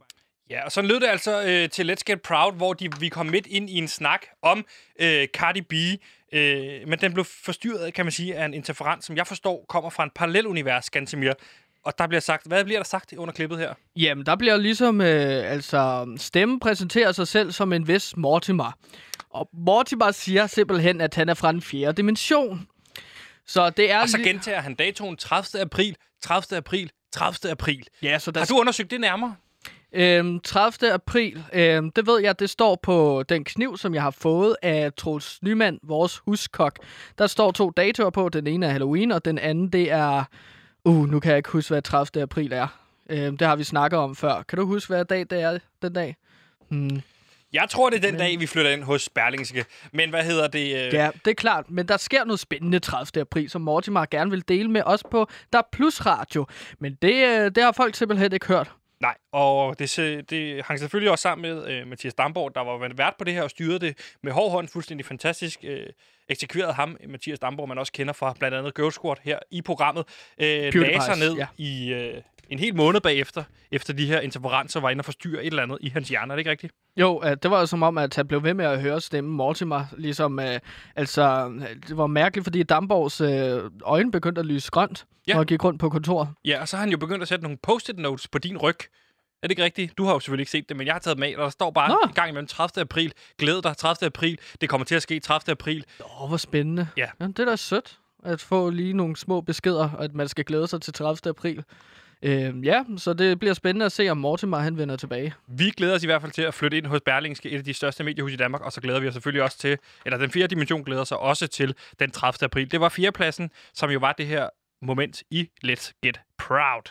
Ja, og så lød det altså øh, til Let's Get Proud, hvor de, vi kom midt ind i en snak om øh, Cardi B, øh, men den blev forstyrret, kan man sige, af en interferens, som jeg forstår kommer fra en parallelunivers, Gantemir. Og der bliver sagt, hvad bliver der sagt under klippet her? Jamen, der bliver ligesom, øh, altså, stemme præsenterer sig selv som en vis Mortimer. Og Mortimer siger simpelthen, at han er fra den fjerde dimension. Så det er... Og så gentager han datoen 30. april, 30. april, 30. april. Ja, så der Har du undersøgt det nærmere? Øhm, 30. april, øhm, det ved jeg, det står på den kniv, som jeg har fået af Troels Nyman, vores huskok. Der står to datoer på. Den ene er Halloween, og den anden, det er... Uh, nu kan jeg ikke huske, hvad 30. april er. Øhm, det har vi snakket om før. Kan du huske, hvad dag det er den dag? Hmm. Jeg tror, det er den dag, vi flytter ind hos Berlingske. Men hvad hedder det? Øh... Ja, det er klart. Men der sker noget spændende 30. april, som Mortimer gerne vil dele med os på Der er Plus Radio. Men det, øh, det har folk simpelthen ikke hørt. Nej, og det, det hang selvfølgelig også sammen med øh, Mathias Damborg, der var vært på det her og styrede det med hård hånd, fuldstændig fantastisk. Øh, eksekveret ham, Mathias Damborg, man også kender fra blandt andet Girl Squad her i programmet. Øh, lagde sig ned ja. i øh, en hel måned bagefter, efter de her interferencer var inde og forstyrre et eller andet i hans hjerne. Er det ikke rigtigt? Jo, øh, det var jo som om, at han blev ved med at høre stemmen Mortimer. Ligesom, øh, altså, det var mærkeligt, fordi Damborgs øh, øjne begyndte at lyse grønt, Ja. når han gik rundt på kontoret. Ja, og så har han jo begyndt at sætte nogle post-it notes på din ryg. Er det ikke rigtigt? Du har jo selvfølgelig ikke set det, men jeg har taget af, og der står bare Nå. en gang imellem 30. april. Glæd dig, 30. april. Det kommer til at ske 30. april. Åh, hvor spændende. Ja. Jamen, det er da sødt at få lige nogle små beskeder, at man skal glæde sig til 30. april. Øh, ja, så det bliver spændende at se, om Mortimer han vender tilbage. Vi glæder os i hvert fald til at flytte ind hos Berlingske, et af de største mediehus i Danmark, og så glæder vi os selvfølgelig også til, eller den fjerde dimension glæder sig også til den 30. april. Det var fjerdepladsen, som jo var det her moment i Let's Get Proud.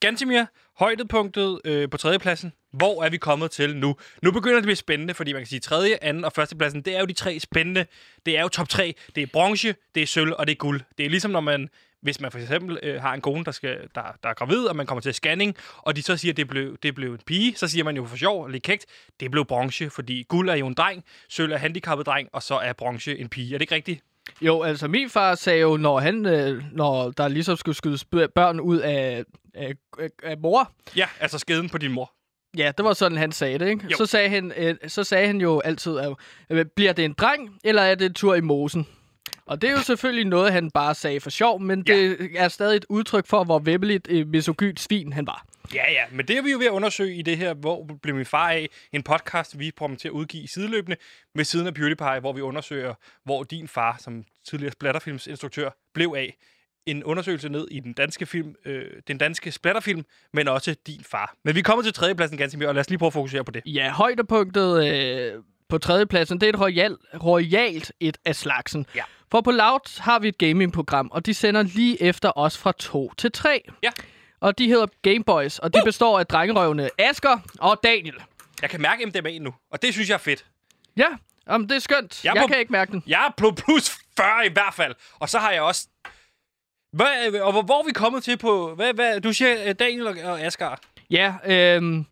Gantimir, højdepunktet øh, på tredjepladsen. Hvor er vi kommet til nu? Nu begynder det at blive spændende, fordi man kan sige, tredje, anden og førstepladsen, det er jo de tre spændende. Det er jo top tre. Det er bronze, det er sølv og det er guld. Det er ligesom, når man, hvis man for eksempel øh, har en kone, der, skal, der, der er gravid, og man kommer til scanning, og de så siger, at det blev, det blev en pige, så siger man jo for sjov og lidt kægt, det blev bronze, fordi guld er jo en dreng, sølv er handicappet dreng, og så er bronze en pige. Er det ikke rigtigt? Jo, altså min far sagde jo, når, han, øh, når der ligesom skulle skydes børn ud af, af, af, af mor, Ja, altså skeden på din mor. Ja, det var sådan, han sagde det, ikke? Jo. Så sagde, han, øh, så sagde han jo altid, at, øh, bliver det en dreng, eller er det en tur i mosen? Og det er jo selvfølgelig noget, han bare sagde for sjov, men Ja. det er stadig et udtryk for, hvor vemmeligt øh, misogynt svin han var. Ja, ja, men det er vi jo ved at undersøge i det her, hvor blev min far af, en podcast, vi kommer til at udgive sideløbende med siden af PewDiePie, hvor vi undersøger, hvor din far, som tidligere splatterfilmsinstruktør, blev af. En undersøgelse ned i den danske film, øh, den danske splatterfilm, men også din far. Men vi kommer til tredjepladsen ganske mere, og lad os lige prøve at fokusere på det. Ja, højdepunktet øh, på tredjepladsen, det er et royal, royalt et af slagsen. Ja. For på Loud har vi et gamingprogram, og de sender lige efter os fra 2 til 3. Ja. Og de hedder Gameboys, og de består af drengerøvene Asker og Daniel. Jeg kan mærke MDMA nu, og det synes jeg er fedt. Ja, Jamen, det er skønt. Jeg Jeg, må- kan ikke mærke den. Jeg er på plus 40 i hvert fald, og så har jeg også... Hvad, og hvor, hvor er vi kommet til på... Hvad, hvad, du siger øh, Daniel og, og Asger. Ja, øhm,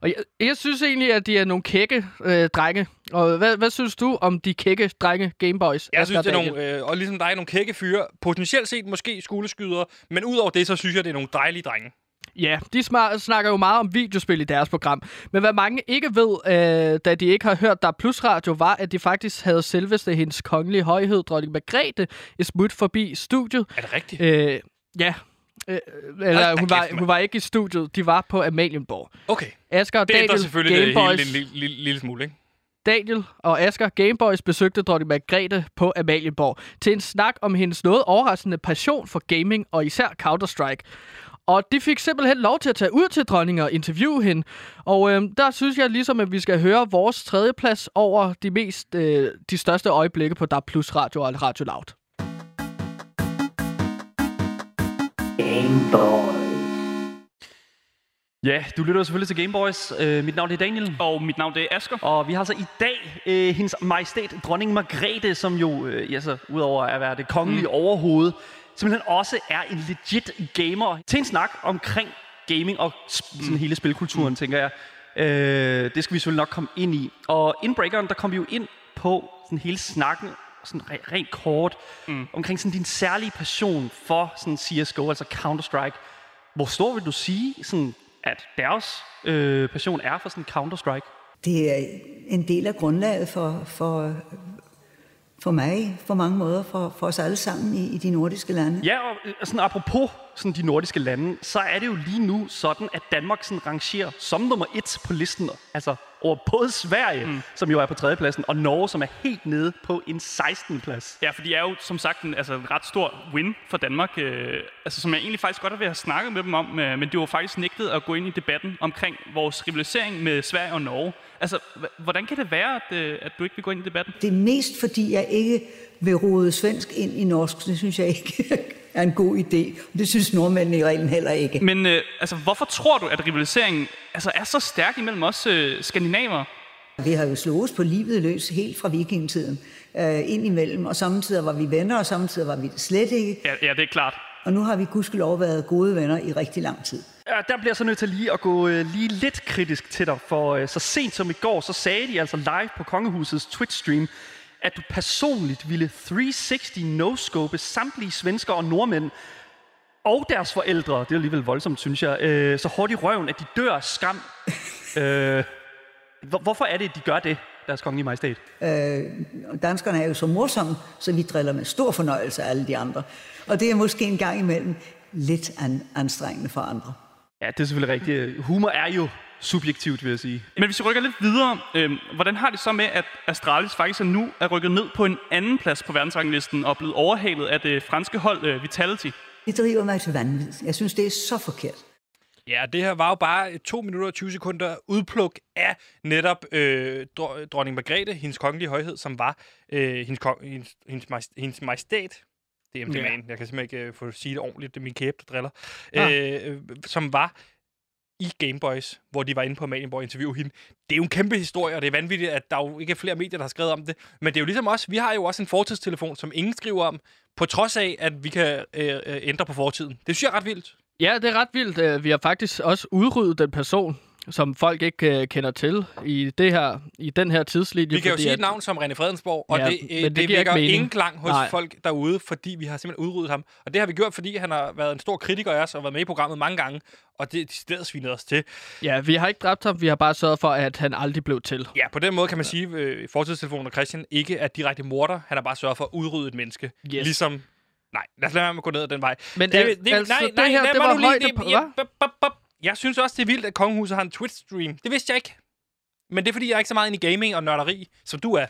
og jeg, jeg synes egentlig, at de er nogle kække øh, drenge. Og hvad, hvad synes du om de kække drenge Gameboys? Jeg Asger synes, det er nogle, øh, og ligesom dig, nogle kække fyre. Potentielt set måske skoleskydere, men udover det, så synes jeg, det er nogle dejlige drenge. Ja, de snakker jo meget om videospil i deres program. Men hvad mange ikke ved, øh, da de ikke har hørt der er Plus Radio, var, at de faktisk havde selveste hendes kongelige højhed, dronning Margrethe, et smut forbi studiet. Er det rigtigt? Øh, ja. Øh, eller hun var, hun var ikke i studiet, de var på Amalienborg. Okay. Asger og Det Daniel, selvfølgelig det hele Gameboys, en lille, lille, lille smule, ikke? Daniel og Asger Gameboys besøgte dronning Margrethe på Amalienborg til en snak om hendes noget overraskende passion for gaming og især Counter-Strike. Og de fik simpelthen lov til at tage ud til dronningen og interviewe hende. Og øhm, der synes jeg ligesom, at vi skal høre vores tredjeplads over de mest, øh, de største øjeblikke på DAB Plus Radio og Radio Loud. Ja, du lytter jo selvfølgelig til Gameboys. Uh, mit navn er Daniel. Og mit navn det er Asker. Og vi har så i dag uh, hendes majestæt, dronning Margrethe, som jo, uh, ja, så, udover at være det kongelige mm. overhoved, simpelthen også er en legit gamer. Til en snak omkring gaming og sp- sådan hele spilkulturen, mm. tænker jeg. Øh, det skal vi selvfølgelig nok komme ind i. Og Inbreakeren, der kom vi jo ind på sådan hele snakken sådan re- rent kort, mm. omkring sådan din særlige passion for sådan CSGO, altså Counter-Strike. Hvor stor vil du sige, sådan, at deres øh, passion er for sådan Counter-Strike? Det er en del af grundlaget for, for, for mig, på mange måder, for, for os alle sammen i, i de nordiske lande. Ja, og øh, sådan apropos sådan de nordiske lande, så er det jo lige nu sådan, at Danmark sådan rangerer som nummer et på listen. Altså over både Sverige, mm. som jo er på tredjepladsen, og Norge, som er helt nede på en 16. plads. Ja, for de er jo som sagt en, altså, en ret stor win for Danmark, øh, altså, som jeg egentlig faktisk godt ved at have snakket med dem om, øh, men de var faktisk nægtet at gå ind i debatten omkring vores rivalisering med Sverige og Norge. Altså, hvordan kan det være, at, øh, at du ikke vil gå ind i debatten? Det er mest fordi, jeg ikke vil rode svensk ind i norsk. Det synes jeg ikke er en god idé. Det synes nordmændene i reglen heller ikke. Men øh, altså, hvorfor tror du, at rivaliseringen altså, er så stærk imellem os øh, skandinaver? Vi har jo slået på livet løs helt fra vikingetiden øh, ind imellem, og samtidig var vi venner, og samtidig var vi det slet ikke. Ja, ja det er klart. Og nu har vi gudskelov været gode venner i rigtig lang tid. Ja, der bliver jeg så nødt til lige at gå øh, lige lidt kritisk til dig, for øh, så sent som i går, så sagde de altså live på Kongehusets Twitch-stream, at du personligt ville 360 no-scope samtlige svensker og nordmænd og deres forældre, det er alligevel voldsomt, synes jeg, øh, så hårdt i røven, at de dør af skam. øh, hvorfor er det, at de gør det, deres kongelige majestæt? Øh, danskerne er jo så morsomme, så vi driller med stor fornøjelse af alle de andre. Og det er måske en gang imellem lidt an- anstrengende for andre. Ja, det er selvfølgelig rigtigt. Humor er jo subjektivt, vil jeg sige. Men hvis vi rykker lidt videre, øh, hvordan har det så med, at Astralis faktisk er nu er rykket ned på en anden plads på verdensranglisten og blevet overhalet af det franske hold øh, Vitality? Det driver mig til vanvid. Jeg synes, det er så forkert. Ja, det her var jo bare 2 minutter og 20 sekunder udpluk af netop øh, dro- dronning Margrethe, hendes kongelige højhed, som var øh, hendes, kong, hendes, hendes, majest- hendes majestæt. Det er MDMA'en. Ja. Ja. Jeg kan simpelthen ikke øh, få sige det ordentligt. Det er min kæbe, der driller. Ah. Øh, som var i Gameboys, hvor de var inde på Amalienborg og interviewe hende. Det er jo en kæmpe historie, og det er vanvittigt, at der jo ikke er flere medier, der har skrevet om det. Men det er jo ligesom os. Vi har jo også en fortidstelefon, som ingen skriver om, på trods af, at vi kan øh, øh, ændre på fortiden. Det synes jeg er ret vildt. Ja, det er ret vildt. Øh, Vi har faktisk også udryddet den person, som folk ikke øh, kender til i, det her, i den her tidslinje. Vi kan jo sige at- et navn som René Fredensborg, og Ja, ja, det, men det, det vækker ingen klang hos Nej. Folk derude, fordi vi har simpelthen udryddet ham. Og det har vi gjort, fordi han har været en stor kritiker af os og været med i programmet mange gange, og det er decideret svinet os til. Ja, vi har ikke dræbt ham, vi har bare sørget for, at han aldrig blev til. Ja, på den måde kan man sige, at øh, fortidstelefonen og Christian ikke er direkte morder. Han har bare sørget for at udrydde et menneske. Yes. Ligesom... Nej, lad os lade være med at gå ned ad den vej. Men al- altså, det her, lad det var lige- højde det- på- hvad? bop, bop, bop. Jeg synes også, det er vildt, at Kongehuset har en Twitch-stream. Det vidste jeg ikke. Men det er, fordi jeg er ikke så meget inde i gaming og nørderi, som du er.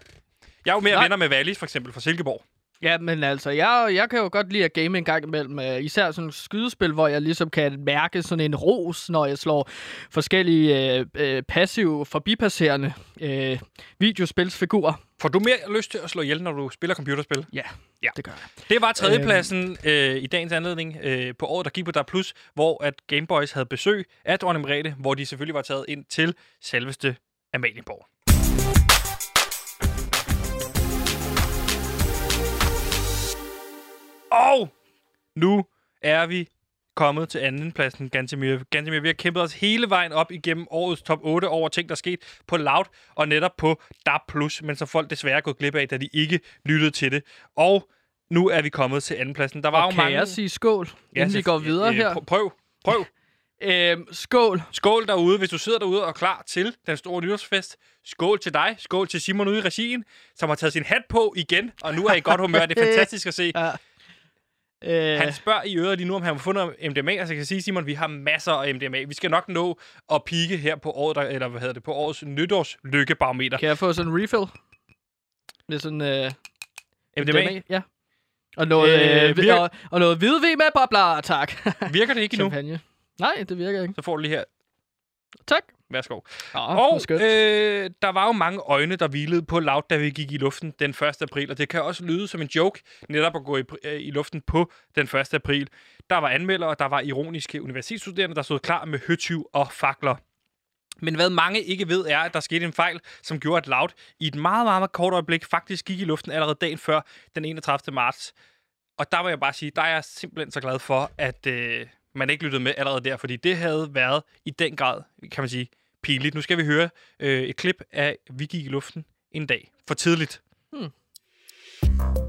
Jeg er jo mere Nej. venner med Valis, for eksempel, fra Silkeborg. Ja, men altså, jeg, jeg kan jo godt lide at game en gang imellem. øh, Især sådan et skydespil, hvor jeg ligesom kan mærke sådan en ros, når jeg slår forskellige øh, øh, passive, forbipasserende øh, videospilsfigurer. Får du mere lyst til at slå ihjel, når du spiller computerspil? Ja, ja. det gør jeg. Det var tredjepladsen øh, i dagens anledning øh, på året, der gik på der Plus, hvor at Gameboys havde besøg af Dronning Margrethe, hvor de selvfølgelig var taget ind til selveste Amalienborg. Og nu er vi kommet til andenpladsen, Gantemir. Gantemir, vi har kæmpet os hele vejen op igennem årets top 8 over ting, der er sket på Loud og netop på DAB+, men som folk desværre er gået glip af, da de ikke lyttede til det. Og nu er vi kommet til andenpladsen. Der var Og jo kan mange... jeg sige skål, Ja, inden vi går videre øh, her? pr- Prøv, prøv. øhm, skål. Skål derude, hvis du sidder derude og er klar til den store nytårsfest. Skål til dig. Skål til Simon ude i regien, som har taget sin hat på igen, og nu er i godt humør. Det er fantastisk at se. Ja. Øh, Han spørger i øret lige nu, om han har fundet MDMA. Altså, jeg kan sige, Simon, vi har masser af MDMA. Vi skal nok nå at pike her på året, der, eller hvad hedder det, på årets nytårslykkebarometer. Kan jeg få sådan en refill? Med sådan... Øh, MDMA? Ja. Og noget, øh, Øh, øh, virker- og, og noget hvidvin med bobler, tak. Virker det ikke endnu? Champagne. Nej, det virker ikke. Så får du lige her. Tak. Værsgo. Ja, og øh, der var jo mange øjne, der hvilede på Loud, da vi gik i luften den 1. april, og det kan også lyde som en joke, netop at gå i, øh, i luften på den 1. april. Der var anmeldere, der var ironiske universitetsstuderende, der stod klar med høtyv og fakler. Men hvad mange ikke ved, er, at der skete en fejl, som gjorde, at Loud i et meget, meget, kort øjeblik faktisk gik i luften allerede dagen før den 31. marts. Og der må jeg bare sige, der er jeg simpelthen så glad for, at øh, man ikke lyttede med allerede der, fordi det havde været i den grad, kan man sige, pinligt. Nu skal vi høre øh, et klip af Vi gik i luften en dag. For tidligt. Hmm.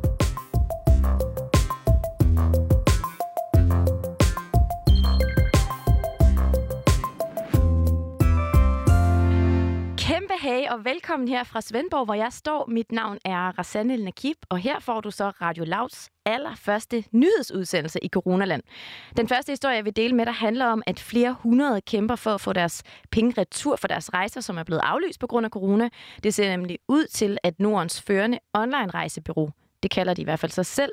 Hej og velkommen her fra Svendborg, hvor jeg står. Mit navn er Rasanne Nakib, og her får du så Radio Lauts allerførste nyhedsudsendelse i Coronaland. Den første historie, jeg vil dele med dig, handler om, at flere hundrede kæmper for at få deres penge retur for deres rejser, som er blevet aflyst på grund af corona. Det ser nemlig ud til, at Nordens førende online-rejsebyrå det kalder de i hvert fald sig selv,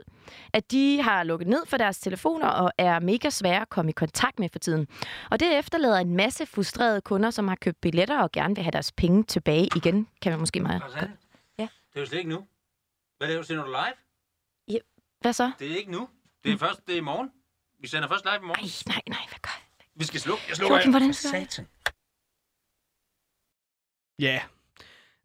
at de har lukket ned for deres telefoner og er mega svære at komme i kontakt med for tiden. Og det efterlader en masse frustrerede kunder, som har købt billetter og gerne vil have deres penge tilbage igen, kan man måske meget. Ja. Det er jo slet ikke nu. Hvad laver du? Sender du live? Ja, hvad så? Det er ikke nu. Det er først det er i morgen. Vi sender først live i morgen. Nej, nej, nej, hvad gør jeg? Vi skal slukke. Jeg slukker. Joachim, hvordan skal jeg? Ja.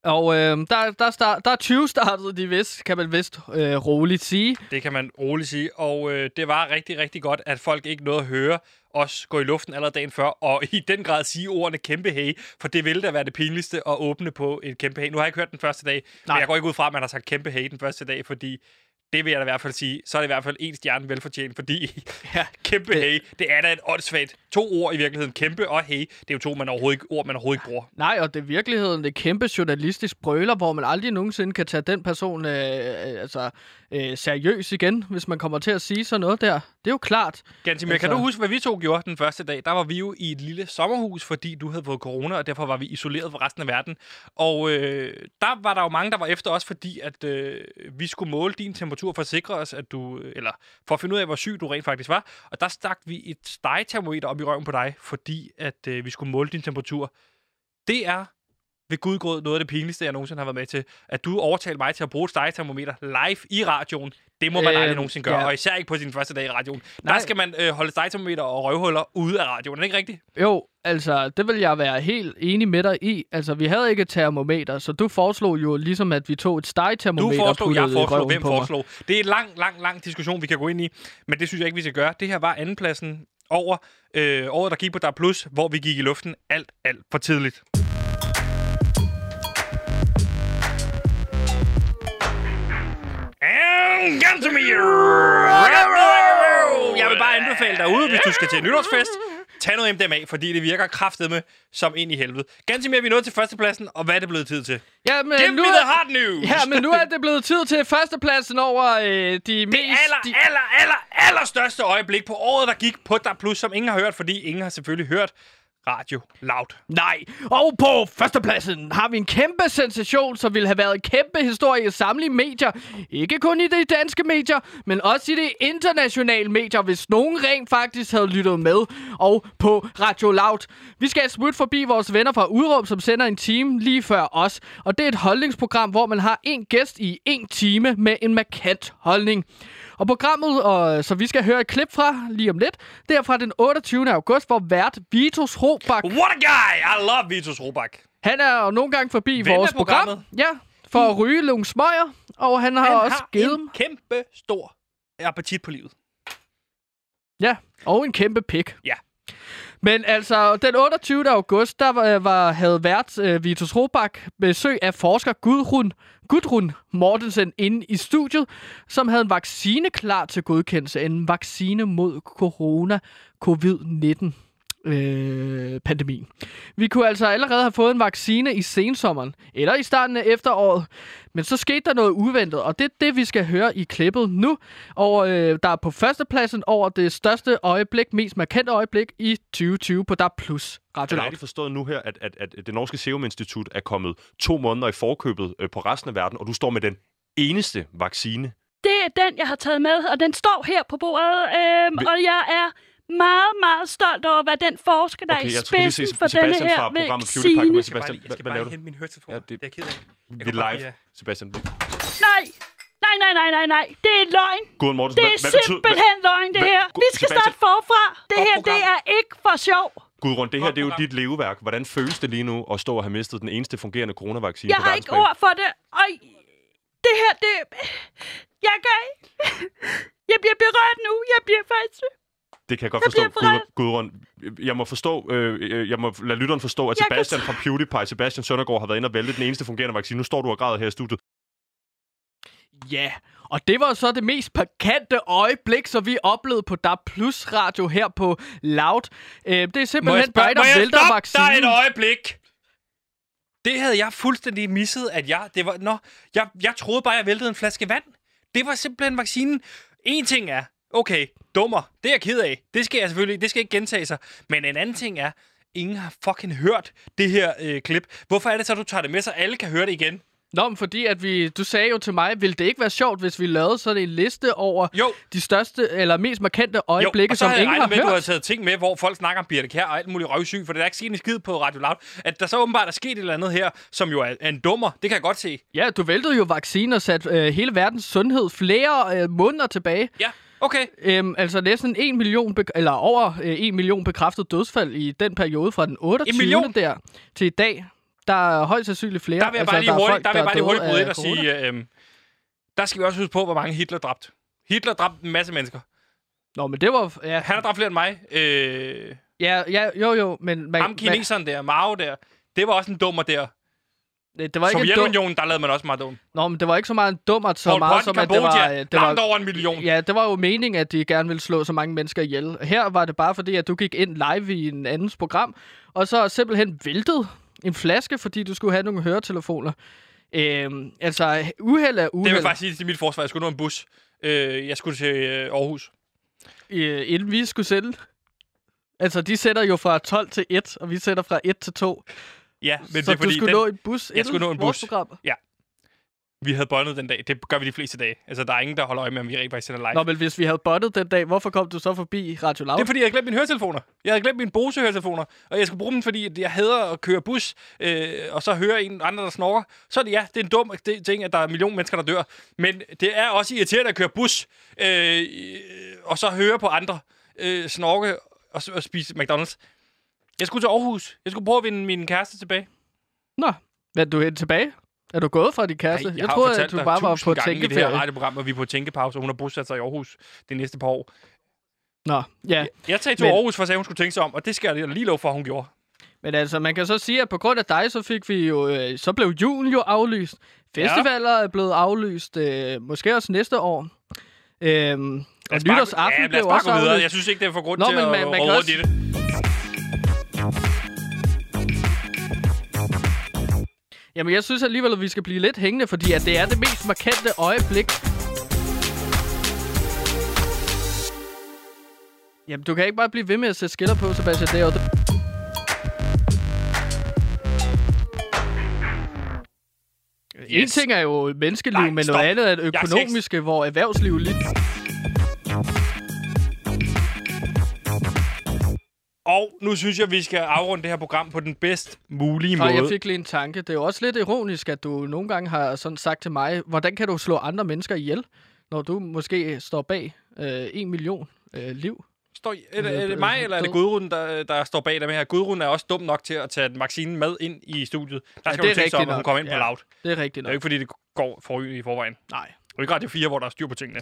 Og øh, der, der, start, der er 20 startet de vist, kan man vist øh, roligt sige. Det kan man roligt sige. Og øh, det var rigtig, rigtig godt, at folk ikke nåede at høre os gå i luften allerede dagen før, og i den grad sige ordene kæmpe hey, for det ville da være det pinligste at åbne på en kæmpe hey. Nu har jeg ikke hørt den første dag, Nej. men jeg går ikke ud fra, at man har sagt kæmpe hey den første dag, fordi det vil jeg da i hvert fald sige, så er det i hvert fald en stjerne velfortjent, fordi ja, kæmpe hey, det er da et åndssvagt. To ord i virkeligheden, kæmpe og hey, det er jo to man overhovedet ikke, ord, man overhovedet ikke bruger. Nej, og det er virkeligheden det kæmpe journalistisk brøler, hvor man aldrig nogensinde kan tage den person øh, øh, altså, øh, seriøs igen, hvis man kommer til at sige sådan noget der. Det er jo klart. Gantimir, altså... kan du huske, hvad vi to gjorde den første dag? Der var vi jo i et lille sommerhus, fordi du havde fået corona, og derfor var vi isoleret fra resten af verden. Og øh, der var der jo mange, der var efter os, fordi at øh, vi skulle måle din temperatur for at sikre os, at du, eller for at finde ud af, hvor syg du rent faktisk var. Og der stak vi et stegetermometer op i røven på dig, fordi at øh, vi skulle måle din temperatur. Det er ved gudgrød noget af det pinligste, jeg nogensinde har været med til. At du overtalte mig til at bruge et stegetermometer live i radioen, det må man Øhm, aldrig nogensinde gøre, ja. og især ikke på sin første dag i radioen. Nej. Der skal man øh, holde stegetermometer og røvhuller ude af radioen, er det ikke rigtigt? Jo, altså, det vil jeg være helt enig med dig i. Altså, vi havde ikke et termometer, så du foreslog jo ligesom, at vi tog et Du stegetermometer foreslog, og jeg foreslog, hvem foreslog. Det er en lang, lang, lang diskussion, vi kan gå ind i, men det synes jeg ikke, vi skal gøre. Det her var andenpladsen over øh, året, der gik på Der Plus, hvor vi gik i luften alt, alt for tidligt. And Gantemir! Jeg vil bare anbefale dig ude, hvis du skal til nytårsfest. Tag noget MDMA, fordi det virker kraftedeme som ind i helvede. Gantemir, vi er nået til førstepladsen, og hvad er det blevet tid til? Ja, men Give nu me er- the hot news! Ja, men nu er det blevet tid til førstepladsen over øh, de Det mest... aller, de... aller, aller, aller største øjeblik på året, der gik på Der Plus, som ingen har hørt, fordi ingen har selvfølgelig hørt Radio Loud. Nej, og på førstepladsen har vi en kæmpe sensation, som ville have været en kæmpe historie i samtlige medier. Ikke kun i de danske medier, men også i de internationale medier, hvis nogen rent faktisk havde lyttet med. Og på Radio Loud. Vi skal smutte forbi vores venner fra Udråb, som sender en time lige før os. Og det er et holdningsprogram, hvor man har en gæst i en time med en markant holdning. Og programmet, og, så vi skal høre et klip fra lige om lidt, det er fra den 28. august, hvor vært Vitus Robak What a guy! I love Vitus Robak. han er jo nogle gange forbi Ven vores program. programmet. Ja, for at ryge nogle smøger. Og han har Han også har givet en kæmpe stor appetit på livet. Ja, og en kæmpe pik. Ja. Men altså, den 28. august, der var, var havde vært uh, Vitus Robak besøg af forsker Gudrun, Gudrun Mortensen inde i studiet, som havde en vaccine klar til godkendelse. En vaccine mod corona, covid-19 øh, pandemien. Vi kunne altså allerede have fået en vaccine i sensommeren, eller i starten af efteråret. Men så skete der noget uventet, og det er det, vi skal høre i klippet nu. Og øh, der er på førstepladsen over det største øjeblik, mest markante øjeblik i 2020 på DAB Plus Radio det Loud. rigtigt forstået nu her, at, at, at det norske Serum Institut er kommet to måneder i forkøbet øh, på resten af verden, og du står med den eneste vaccine? Det er den, jeg har taget med, og den står her på bordet. Øhm, Vil- og jeg er meget, meget stolt over, hvad den forsker, der Okay, er i lige se spidsen for denne Sebastian her fra programmet vaccine. PewDiePie. Kom med, Jeg skal bare, Sebastian, jeg skal bare hente min høretelefoner. Ja, det, det er ked af. Jeg Vi live, lige- Sebastian. Nej, nej, nej, nej, nej, nej. Det er løgn. Gudrun Mortensen, Det er hvad- hvad simpelthen hvad- løgn, det hvad- her. Vi skal starte Sebastian- forfra. Det her, det er ikke for sjov. Gudrun, det her det er jo dit leveværk. Hvordan føles det lige nu at stå og have mistet den eneste fungerende coronavaccine Jeg på har ikke ord for det. Og det her, det... Jeg kan... Jeg bliver berørt nu. Jeg bliver faktisk... Det kan jeg godt Jeg forstå, Gudrun. Jeg må forstå, øh, øh, jeg må lade lytteren forstå, at Jeg kan Sebastian fra PewDiePie, Sebastian Søndergaard, har været inde og vælge den eneste fungerende vaccine. Nu står du og græder her i studiet. Ja, og det var så det mest markante øjeblik, som vi oplevede på DAB Plus Radio her på Loud. Øh, det er Må jeg, simpelthen spørge, dig, må der jeg vælter vaccinen. dig et øjeblik? Det havde jeg fuldstændig misset, at jeg... Det var, nå, jeg, jeg troede bare, jeg væltede en flaske vand. Det var simpelthen vaccinen. En ting er, okay, dummer. Det er jeg ked af. Det skal jeg selvfølgelig det skal ikke gentage sig. Men en anden ting er, ingen har fucking hørt det her øh, klip. Hvorfor er det så, du tager det med, så alle kan høre det igen? Nå, men fordi at vi, du sagde jo til mig, ville det ikke være sjovt, hvis vi lavede sådan en liste over jo. de største eller mest markante Jo, øjeblikke, så som ingen har med, at du hørt? havde taget ting med, hvor folk snakker om Birte Kjær og alt muligt røvsyg, for det er ikke sket en skid på Radio Loud. At der så åbenbart er sket et eller andet her, som jo er, en dummer, det kan jeg godt se. Ja, du væltede jo vaccinen og satte øh, hele verdens sundhed flere øh, måneder tilbage. Ja, okay. Øhm, altså næsten 1 million, eller over øh, 1 million bekræftet dødsfald i den periode fra den 28. million? der til i dag. Der er højst sandsynligt flere. Der vil jeg altså, bare lige der er hurtigt, folk, der vil jeg bare lige hurtigt bryde ind og corona. sige, øhm, der skal vi også huske på, hvor mange Hitler dræbt. Hitler dræbte en masse mennesker. Nå, men det var... Ja. Han har dræbt flere end mig. Øh, Ja, ja, jo, jo, men... Man, ham kineseren der, Mao der, det var også en dummer der. Det, det var ikke en dum... Sovjetunionen, der lavede man også meget dum. Nå, men det var ikke så meget en dummert, så Pol meget Pot som at det var... Øh, det var over en million. Ja, det var jo meningen, at de gerne ville slå så mange mennesker ihjel. Her var det bare fordi, at du gik ind live i en andens program, og så simpelthen væltede en flaske, fordi du skulle have nogle høretelefoner. Øhm, altså, uheld er Det uheld. vil jeg faktisk sige til mit forsvar. Jeg skulle nå en bus. Øh, jeg skulle til øh, Aarhus. øh, inden vi skulle sende. Altså, de sætter jo fra 12 til 1, og vi sætter fra 1 til 2. Ja, men så det er fordi... du skulle den, nå en bus Jeg skulle nå en bus. program? Ja. Vi havde båndet den dag. Det gør vi de fleste dage. Altså, der er ingen, der holder øje med, om vi rent faktisk sender live. Nå, men hvis vi havde bottet den dag, hvorfor kom du så forbi Radio Loud? Det er fordi, jeg havde glemt mine høretelefoner. Jeg havde glemt mine Bose-høretelefoner, og jeg skulle bruge dem, fordi jeg hader at køre bus, øh, og så høre en andre, der snorker. Så er det ja, det er en dum ting, at der er en million mennesker, der dør. Men det er også irriterende at køre bus, øh, og så høre på andre øh, snorke og, og spise McDonald's. Jeg skulle til Aarhus. Jeg skulle prøve at vinde min kæreste tilbage. Nå, hvad er du hen tilbage? Er du gået fra din kæreste? Ej, jeg troede, fortalt at du bare var på gange i det her tænkeferie. radioprogram, og vi er på tænkepause, og hun har bosat sig i Aarhus det næste par år. Nå, ja. Jeg tager til Men- Aarhus for at sige, at hun skulle tænke sig om, og det skal jeg lige love for, at hun gjorde. Men altså, man kan så sige, at på grund af dig, så fik vi jo, øh, så blev julen jo aflyst. Festivaler er blevet aflyst, øh, måske også næste år. Øhm, og nytårsaften ja, blev også gå videre. aflyst. Jeg synes ikke, det er for grund Nå, til men at man, man kan også, det. Jamen, jeg synes alligevel, at vi skal blive lidt hængende, fordi at det er det mest markante øjeblik. Jamen, du kan ikke bare blive ved med at sætte skiller på, Sebastian. Det er jo det. En Yes. ting er jo menneskeliv, Nej, men stop. noget andet er det økonomiske, hvor erhvervsliv lidt... Og nu synes jeg, vi skal afrunde det her program på den bedst mulige Og måde. jeg fik lige en tanke. Det er jo også lidt ironisk, at du nogle gange har sådan sagt til mig, hvordan kan du slå andre mennesker ihjel, når du måske står bag øh, en million øh, liv? Står, er, det, er det mig, eller er det Gudrun, der, der står bag dem her? Gudrun er også dum nok til at tage vaccinen med ind i studiet. Der Ja, skal det ja, er du tænke om, at hun nok. kommer ind på Ja, loud. Det er rigtigt Det er nok. ikke, fordi det går for i forvejen. Nej. Det er ikke Radio 4, hvor der er styr på tingene.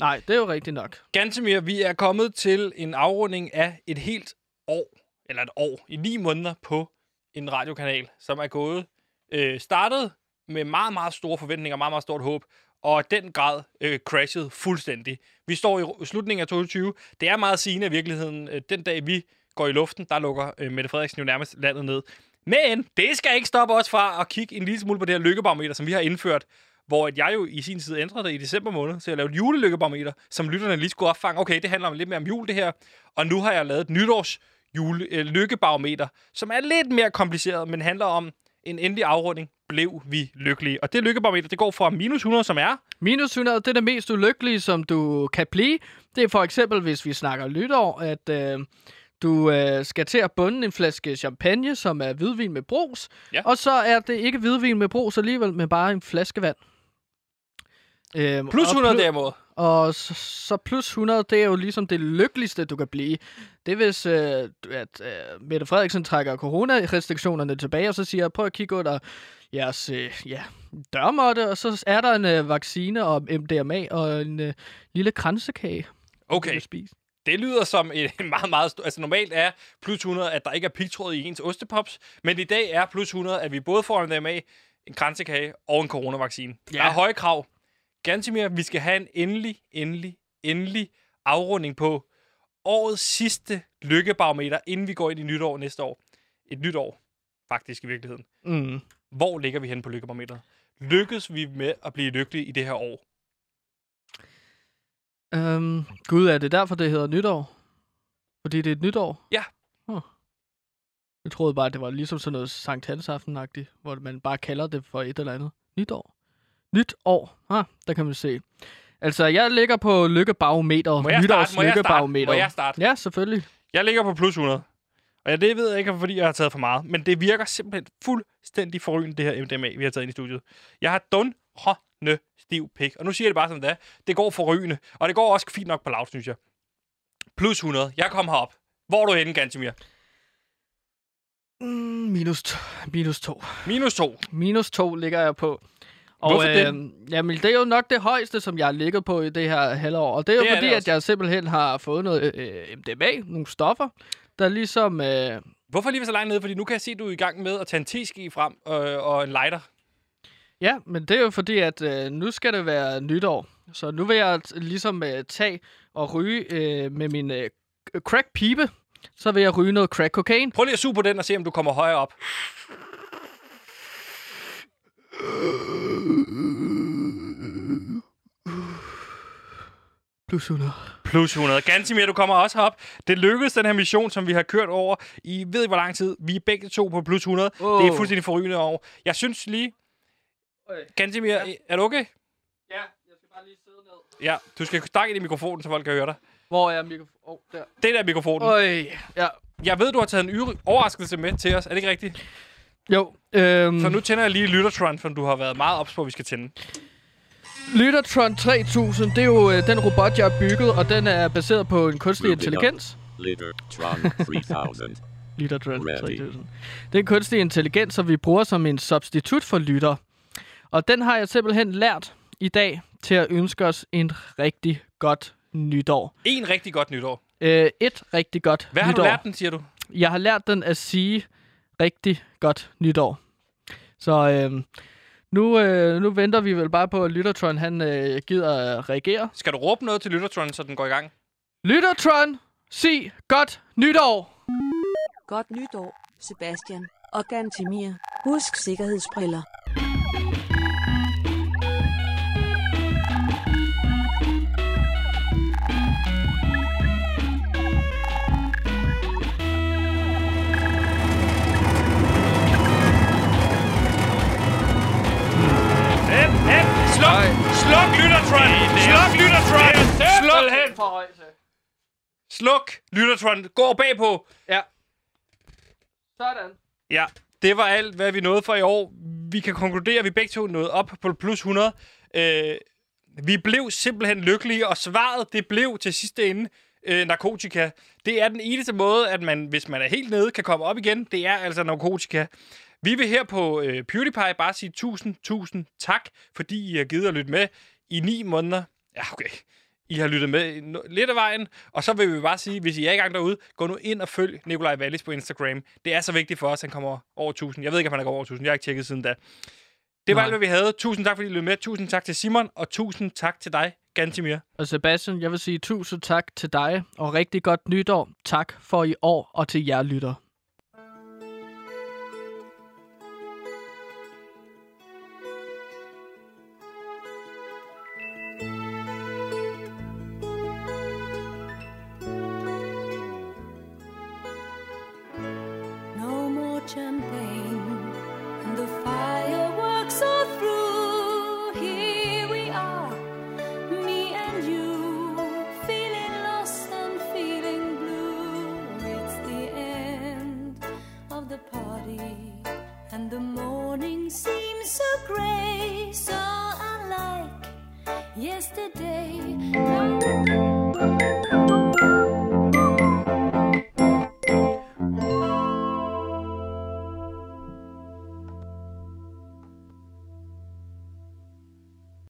Nej, det er jo rigtigt nok. Gantemir, vi er kommet til en afrunding af et helt år, eller et år, i ni måneder på en radiokanal, som er gået, øh, startet med meget, meget store forventninger, meget, meget stort håb, og den grad øh, crashed fuldstændig. Vi står i slutningen af 2020. Det er meget sigende i virkeligheden. Øh, den dag, vi går i luften, der lukker øh, Mette Frederiksen jo nærmest landet ned. Men det skal ikke stoppe os fra at kigge en lille smule på det her lykkebarometer, som vi har indført, hvor at jeg jo i sin tid ændrede det i december måned, så jeg lavede et julelykkebarometer, som lytterne lige skulle opfange. Okay, det handler om lidt mere om jul, det her. Og nu har jeg lavet et nytårs jule, øh, lykkebarometer, som er lidt mere kompliceret, men handler om en endelig afrunding. Blev vi lykkelige? Og det lykkebarometer, det går fra minus 100, som er... Minus 100, det er det mest ulykkelige, som du kan blive. Det er for eksempel, hvis vi snakker lytår, at øh, du øh, skal til at bunde en flaske champagne, som er hvidvin med brus. Ja. Og så er det ikke hvidvin med brus alligevel, men bare en flaske vand. Øhm, Plus og 100 plu- derimod. Og så, så plus 100, det er jo ligesom det lykkeligste, du kan blive. Det er hvis, øh, at øh, Mette Frederiksen trækker coronarestriktionerne tilbage, og så siger, prøv at kigge under jeres øh, ja, dørmåtte, og så er der en øh, vaccine og MDMA og en øh, lille kransekage. Okay. Det lyder som en meget, meget stor... Altså normalt er plus 100, at der ikke er pigtråd i ens ostepops, men i dag er plus 100, at vi både får en MDMA, en kransekage og en coronavaccine. Ja. Der er høje krav. Gantimir, vi skal have en endelig, endelig, endelig afrunding på årets sidste lykkebarometer, inden vi går ind i nytår næste år. Et nyt år, faktisk i virkeligheden. Mm. Hvor ligger vi hen på lykkebarometeret? Lykkes vi med at blive lykkelige i det her år? Øhm, Gud, er det derfor, det hedder nytår? Fordi det er et nytår? Ja. Huh. Jeg troede bare, det var ligesom sådan noget Sankt Hansaften-agtigt, hvor man bare kalder det for et eller andet. Nytår. Nyt år. Ah, der kan man se. Altså, jeg ligger på lykkebarometeret. Må jeg starte? Må jeg starte? Må jeg starte? Ja, selvfølgelig. Jeg ligger på plus 100. Og jeg, det ved jeg ikke, fordi jeg har taget for meget. Men det virker simpelthen fuldstændig forrygende, det her MDMA, vi har taget ind i studiet. Jeg har dunrende stiv pik. Og nu siger jeg det bare som det er. Det går forrygende. Og det går også fint nok på lav, synes jeg. Plus 100. Jeg kommer herop. Hvor er du henne, Gantimir? Mm, minus, minus to. Minus to? Minus to ligger jeg på. Og, Hvorfor? Øh, jamen, det er jo nok det højeste, som jeg har ligget på i det her halvår. Og det er jo Det er fordi, det at jeg simpelthen har fået noget øh, MDMA, nogle stoffer, der ligesom... Øh, Hvorfor lige så langt nede? Fordi nu kan jeg se, at du er i gang med at tage en teski frem øh, og en lighter. Ja, men det er jo fordi, at øh, nu skal det være nytår. Så nu vil jeg ligesom øh, tage og ryge øh, med min øh, crack-pibe. Så vil jeg ryge noget crack-kokain. Prøv lige at suge på den og se, om du kommer højere op. Plus 100. Plus 100. Gansimir, du kommer også op. Det lykkedes, den her mission, som vi har kørt over i ved I hvor lang tid. Vi er begge to på plus 100. Oh. Det er fuldstændig forrygende over. Jeg synes lige... Gansimir, ja. er du okay? Ja, jeg skal bare lige sidde ned. Ja, du skal snakke ind i mikrofonen, så folk kan høre dig. Hvor er mikrofonen? Oh, der. Det der er mikrofonen. Øj, ja. Jeg ved, du har taget en overraskelse med til os. Er det ikke rigtigt? Jo. Øhm, Så nu tænder jeg lige Lyttertron, som du har været meget ops på, at vi skal tænde. Lyttertron 3000, det er jo øh, den robot, jeg har bygget, og den er baseret på en kunstig intelligens. up. Littertron 3000. Lyttertron Ready. 3000. Det er en kunstig intelligens, som vi bruger som en substitut for lytter. Og den har jeg simpelthen lært i dag til at ønske os en rigtig godt nytår. En rigtig godt nytår. Øh, et rigtig godt Hvad har nytår. du lært den, siger du? Jeg har lært den at sige rigtig godt nytår. Så øh, nu, øh, nu venter vi vel bare på, at Lyttertron han øh, gider at reagere. Skal du råbe noget til Lyttertron, så den går i gang? Lyttertron, sig godt nytår! Godt nytår, Sebastian. Og Gantimir. Husk sikkerhedsbriller. Sluk! Sluk Lyttertron! Sluk Lyttertron! Sluk! Sluk Lyttertron! Gå bagpå! Ja. Sådan. Ja, det var alt, hvad vi nåede for i år. Vi kan konkludere, at vi begge to nåede op på plus 100. Øh, vi blev simpelthen lykkelige, og svaret, det blev til sidste ende øh, narkotika. Det er den eneste måde, at man, hvis man er helt nede, kan komme op igen. Det er altså narkotika. Vi vil her på øh, PewDiePie bare sige tusind, tusind tak, fordi I har givet at lytte med i ni måneder. Ja, okay. I har lyttet med lidt af vejen. Og så vil vi bare sige, hvis I er i gang derude, gå nu ind og følg Nikolaj Wallis på Instagram. Det er så vigtigt for os, at han kommer over 1000. Jeg ved ikke, om han er gået over 1000. Jeg har ikke tjekket siden da. Det var Nej. alt, hvad vi havde. Tusind tak, fordi I lyttede med. Tusind tak til Simon, og tusind tak til dig, Gantimir. Og Sebastian, jeg vil sige tusind tak til dig, og rigtig godt nytår. Tak for i år, og til jer lytter.